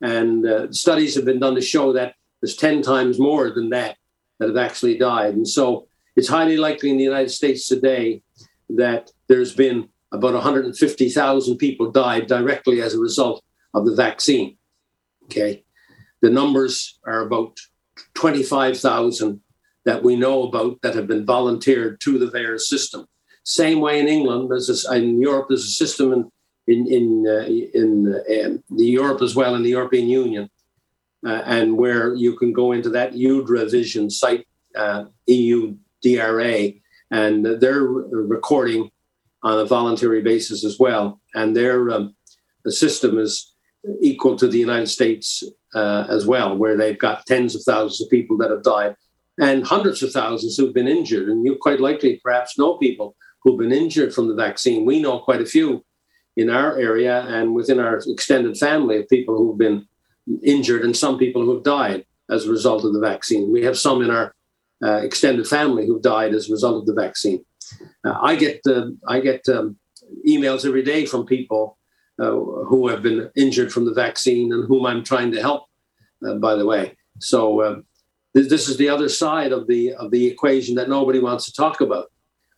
And uh, studies have been done to show that there's ten times more than that that have actually died, and so it's highly likely in the United States today that there's been about 150,000 people died directly as a result of the vaccine. Okay. The numbers are about 25,000 that we know about that have been volunteered to the VAERS system. Same way in England, there's in Europe, there's a system in in in uh, in, uh, Europe as well in the European Union, uh, and where you can go into that UDRA Vision site, uh, EU DRA, and they're recording on a voluntary basis as well, and their um, the system is equal to the United States uh, as well, where they've got tens of thousands of people that have died and hundreds of thousands who've been injured. And you quite likely perhaps know people who've been injured from the vaccine. We know quite a few in our area and within our extended family of people who've been injured and some people who have died as a result of the vaccine. We have some in our uh, extended family who've died as a result of the vaccine. Uh, I get uh, I get um, emails every day from people uh, who have been injured from the vaccine and whom I'm trying to help. Uh, by the way, so um, this is the other side of the of the equation that nobody wants to talk about.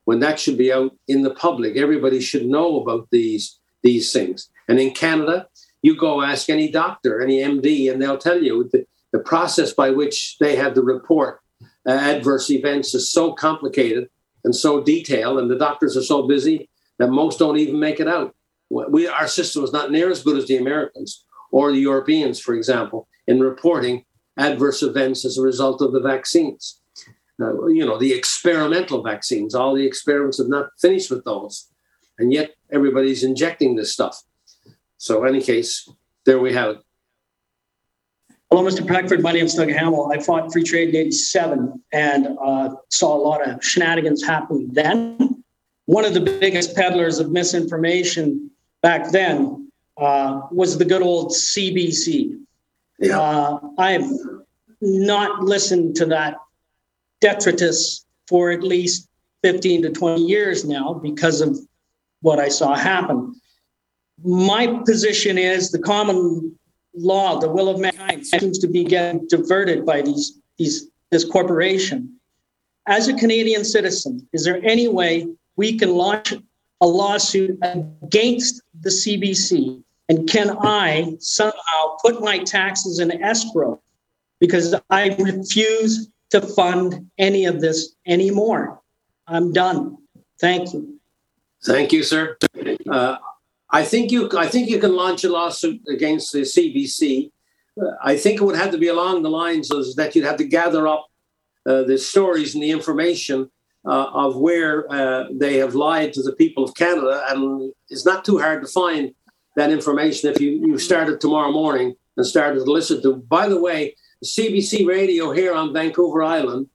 When that should be out in the public, everybody should know about these these things. And in Canada, you go ask any doctor, any MD, and they'll tell you the, the process by which they have to report uh, adverse events is so complicated and so detailed, and the doctors are so busy that most don't even make it out. We, our system is not near as good as the Americans or the Europeans, for example, in reporting adverse events as a result of the vaccines. Uh, you know, the experimental vaccines, all the experiments have not finished with those. And yet everybody's injecting this stuff. So, in any case, there we have it. Hello, Mr. Peckford. My name is Doug Hamill. I fought free trade in 87 and uh, saw a lot of shenanigans happen then. One of the biggest peddlers of misinformation back then uh, was the good old CBC. Yeah. Uh, I've not listened to that detritus for at least 15 to 20 years now because of what I saw happen. My position is the common law, the will of mankind, seems to be getting diverted by these, these this corporation. As a Canadian citizen, is there any way we can launch a lawsuit against the CBC? And can I somehow put my taxes in escrow because I refuse to fund any of this anymore? I'm done. Thank you. Thank you, sir. Uh, I think you. I think you can launch a lawsuit against the CBC. Uh, I think it would have to be along the lines of that you'd have to gather up uh, the stories and the information uh, of where uh, they have lied to the people of Canada, and it's not too hard to find that information if you you started tomorrow morning and started to listen to. By the way, CBC Radio here on Vancouver Island.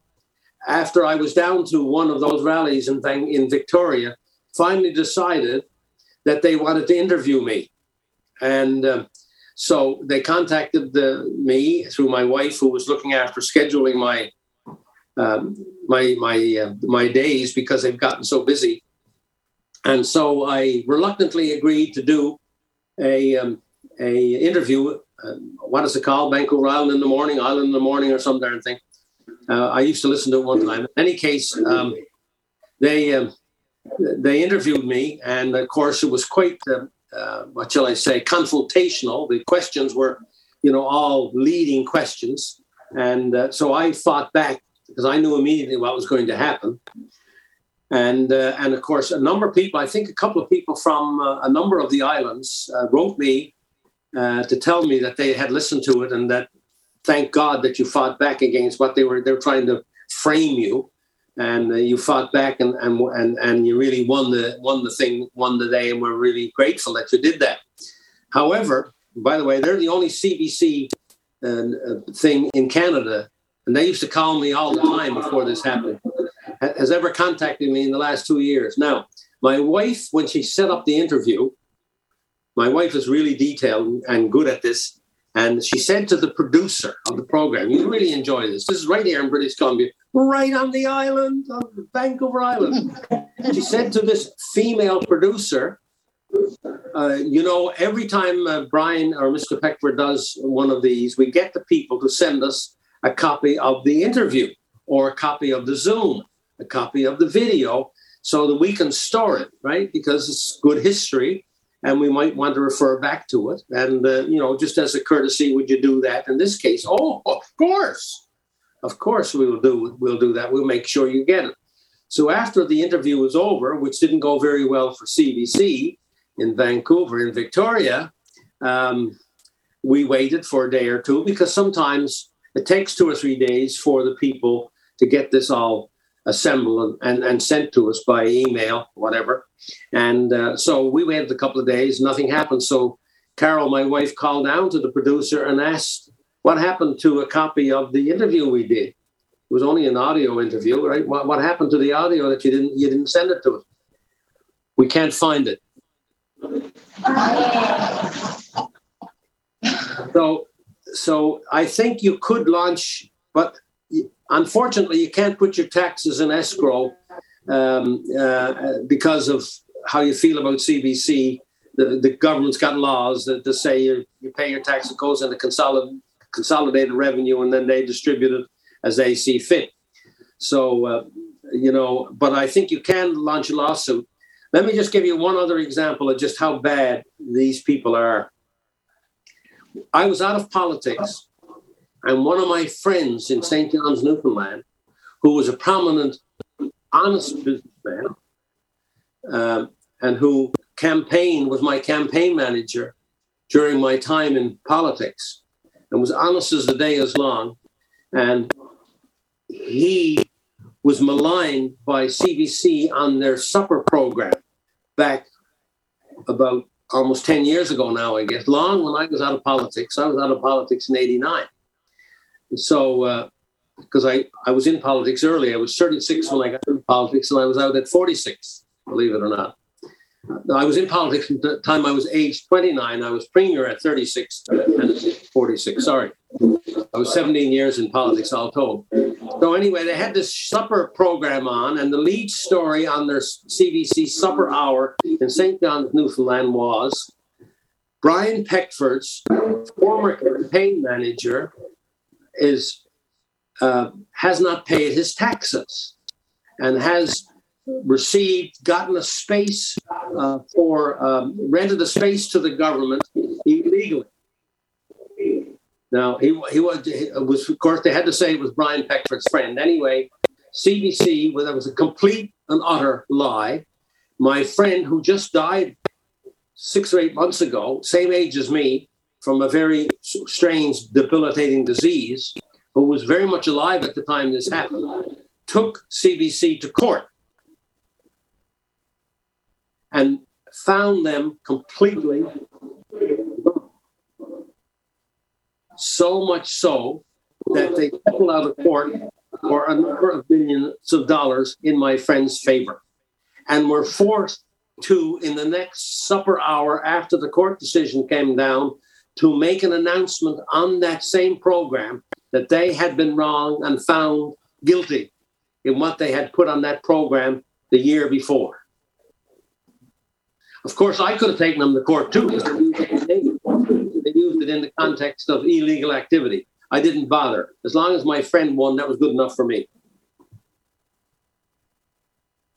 After I was down to one of those rallies in in Victoria, finally decided that they wanted to interview me. And um, so they contacted the, me through my wife, who was looking after scheduling my um, my my uh, my days because they've gotten so busy. And so I reluctantly agreed to do a um, a interview. Uh, what is it called? Vancouver Island in the morning, Island in the morning, or some darn thing. Uh, I used to listen to it one time. In any case, um, they um, they interviewed me, and of course, it was quite, uh, uh, what shall I say, confrontational. The questions were, you know, all leading questions. And uh, so I fought back because I knew immediately what was going to happen. And, uh, and of course, a number of people, I think a couple of people from uh, a number of the islands uh, wrote me to tell me that they had listened to it and that thank God that you fought back against what they were, they were trying to frame you. And uh, you fought back and, and and and you really won the won the thing won the day and we're really grateful that you did that. However by the way they're the only cbc uh, uh, thing in canada and they used to call me all the time before this happened has ever contacted me in the last two years now my wife when she set up the interview my wife is really detailed and good at this and she said to the producer of the program, You really enjoy this. This is right here in British Columbia, right on the island, on Vancouver Island. [LAUGHS] she said to this female producer, uh, You know, every time uh, Brian or Mr. Peckford does one of these, we get the people to send us a copy of the interview or a copy of the Zoom, a copy of the video, so that we can store it, right? Because it's good history and we might want to refer back to it. And, uh, you know, just as a courtesy, would you do that in this case? Oh, of course. Of course we will do, we'll do that. We'll make sure you get it. So after the interview was over, which didn't go very well for CBC in Vancouver, in Victoria, um, we waited for a day or two because sometimes it takes two or three days for the people to get this all assembled and, and, sent to us by email, whatever. And uh, so we waited a couple of days, nothing happened. So Carol, my wife, called down to the producer and asked what happened to a copy of the interview we did. It was only an audio interview, right? What, what happened to the audio that you didn't you didn't send it to us? We can't find it. So, so I think you could launch, but unfortunately, you can't put your taxes in escrow um, uh, because of how you feel about CBC. The, the government's got laws that, that say you, you pay your tax, goes into consolid, consolidated revenue, and then they distribute it as they see fit. So, uh, you know, but I think you can launch a lawsuit. Let me just give you one other example of just how bad these people are. I was out of politics, and one of my friends in St. John's, Newfoundland, who was a prominent, honest businessman, um, and who campaigned was my campaign manager during my time in politics, and was honest as the day is long, and he was maligned by CBC on their supper program back about almost 10 years ago now, I guess, long when I was out of politics. I was out of politics in 89. So, because uh, I, I was in politics early, I was 36 when I got into politics, and I was out at 46, believe it or not. I was in politics at the time I was age 29. I was premier at 36 and 46. Sorry. I was 17 years in politics, all told. So, anyway, they had this supper program on, and the lead story on their CBC supper hour in St. John's, Newfoundland was Brian Peckford's former campaign manager is uh, has not paid his taxes and has received, gotten a space uh, for, um, rented a space to the government illegally. Now, he, he, was, he was, of course, they had to say it was Brian Peckford's friend. Anyway, CBC, well, that was a complete and utter lie. My friend, who just died six or eight months ago, same age as me, from a very strange, debilitating disease, who was very much alive at the time this happened, took CBC to court and found them completely so much so that they settled out of court for a number of billions of dollars in my friend's favor and were forced to, in the next supper hour after the court decision came down, to make an announcement on that same program that they had been wrong and found guilty in what they had put on that program the year before. Of course, I could have taken them to court too. They used it in the context of illegal activity. I didn't bother. As long as my friend won, that was good enough for me.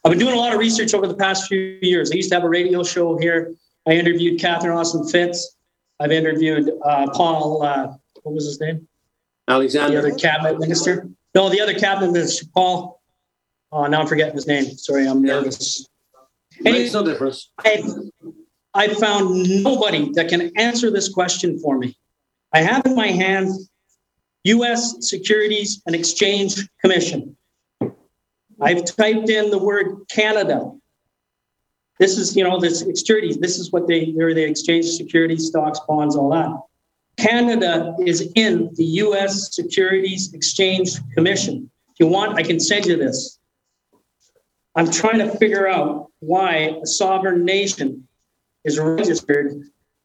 I've been doing a lot of research over the past few years. I used to have a radio show here. I interviewed Catherine Austin Fitts. I've interviewed uh, Paul, uh, what was his name? Alexander. The other cabinet minister. No, the other cabinet minister, Paul. Oh, now I'm forgetting his name. Sorry, I'm Yeah. nervous. Makes no difference. I, I found nobody that can answer this question for me. I have in my hand U.S. Securities and Exchange Commission. I've typed in the word Canada. This is, you know, this securities. This is what they, where they exchange securities, stocks, bonds, all that. Canada is in the U.S. Securities Exchange Commission. If you want, I can send you this. I'm trying to figure out why a sovereign nation is registered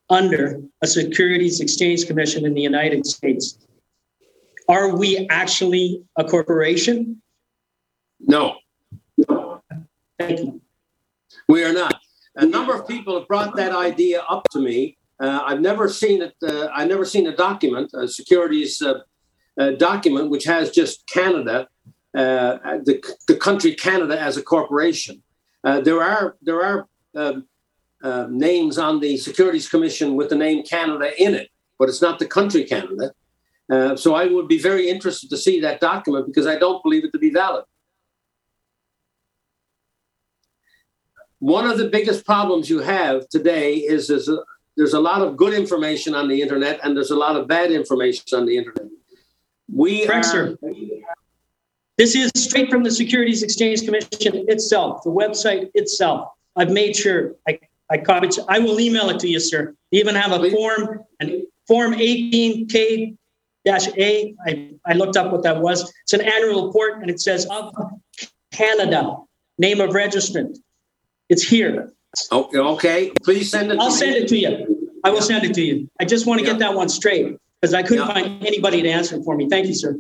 under a Securities Exchange Commission in the United States. Are we actually a corporation? No, Thank you. We are not. A number of people have brought that idea up to me. Uh, I've never seen it. Uh, I've never seen a document, a securities uh, uh, document, which has just Canada, uh, the, the country Canada as a corporation. Uh, there are there are um, uh, names on the Securities Commission with the name Canada in it, but it's not the country Canada. Uh, so I would be very interested to see that document because I don't believe it to be valid. One of the biggest problems you have today is there's a, there's a lot of good information on the internet and there's a lot of bad information on the internet. We Correct, are, sir. This is straight from the Securities Exchange Commission itself, the website itself. I've made sure I, I copied. I will email it to you, sir. You even have a Please. form, and form 18K A. I, I looked up what that was. It's an annual report, and it says of Canada, name of registrant. It's here. Oh, okay, please send it. to I'll me. send it to you. I will send it to you. I just want to Yeah. get that one straight because I couldn't Yeah. find anybody to answer for me. Thank you, sir.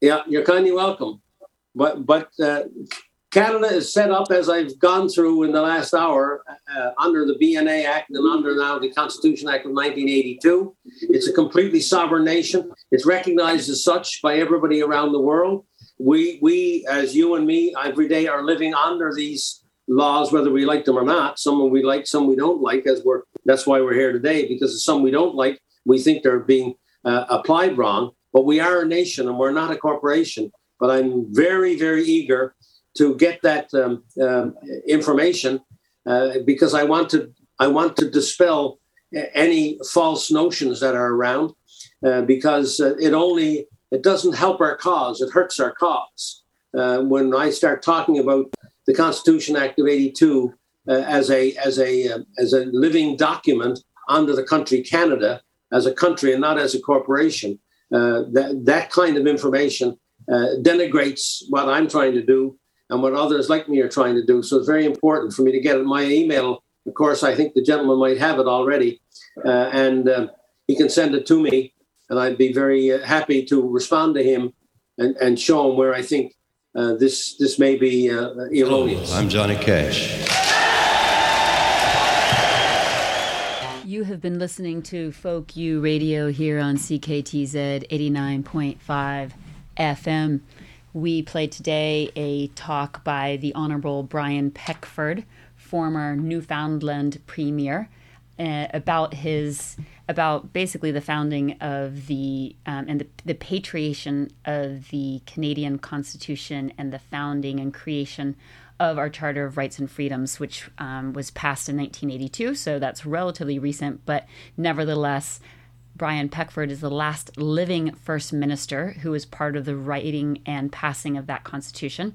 Yeah, you're kindly welcome. But but uh, Canada is set up as I've gone through in the last hour uh, under the BNA Act and under now the Constitution Act of 1982. It's a completely sovereign nation. It's recognized as such by everybody around the world. We we as you and me every day are living under these laws, whether we like them or not. Some we like, some we don't like. As we're that's why we're here today because some we don't like. We think they're being uh, applied wrong. But we are a nation and we're not a corporation. But I'm very, very eager to get that um, um, information uh, because I want to I want to dispel any false notions that are around uh, because uh, it only it doesn't help our cause it hurts our cause uh, when I start talking about the Constitution Act of '82 uh, as a as a uh, as a living document under the country Canada as a country and not as a corporation uh, that that kind of information uh, denigrates what I'm trying to do and what others like me are trying to do. So it's very important for me to get it. My email, of course, I think the gentleman might have it already, uh, and uh, he can send it to me, and I'd be very uh, happy to respond to him and, and show him where I think uh, this this may be uh, erroneous. I'm Johnny Cash. You have been listening to Folk U Radio here on CKTZ 89.5 FM. We played today a talk by the Honorable Brian Peckford, former Newfoundland Premier, uh, about his about basically the founding of the um, and the, the patriation of the Canadian Constitution and the founding and creation of our Charter of Rights and Freedoms, which um, was passed in 1982. So that's relatively recent, but nevertheless, Brian Peckford is the last living First Minister who was part of the writing and passing of that Constitution.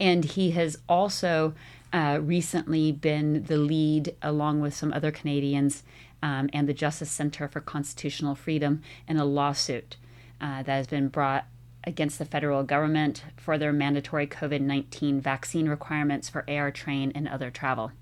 And he has also uh, recently been the lead, along with some other Canadians, um, and the Justice Center for Constitutional Freedom in a lawsuit uh, that has been brought against the federal government for their mandatory COVID 19 vaccine requirements for air, train, and other travel.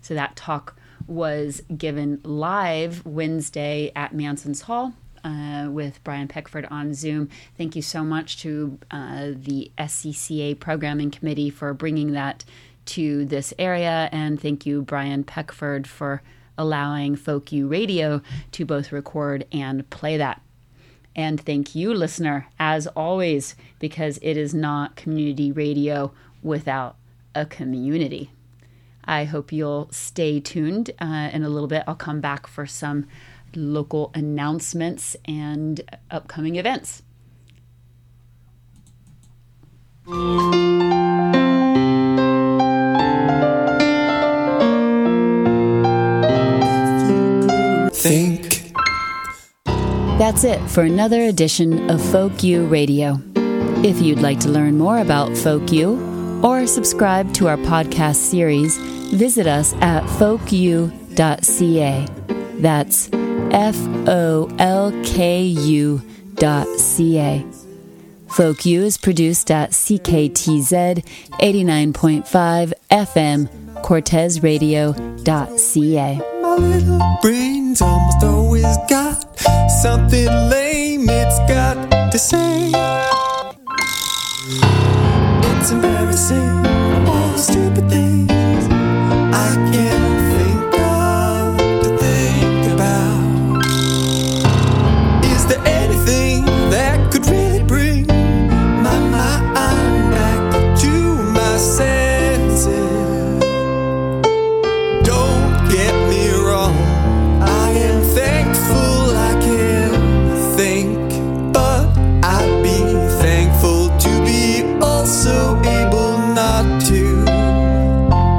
So that talk was given live Wednesday at Manson's Hall uh, with Brian Peckford on Zoom. Thank you so much to uh, the SCCA Programming Committee for bringing that to this area, and thank you, Brian Peckford, for allowing U Radio to both record and play that. And thank you, listener, as always, because it is not community radio without a community. I hope you'll stay tuned. Uh, in a little bit, I'll come back for some local announcements and upcoming events. That's it for another edition of Folk U Radio. If you'd like to learn more about Folk U or subscribe to our podcast series, visit us at folku.ca. That's F O L K U dot C A. Folk U is produced at CKTZ 89.5 FM, CortesRadio.ca. My little brain's almost always got something lame it's got to say. It's embarrassing, all the stupid things I can't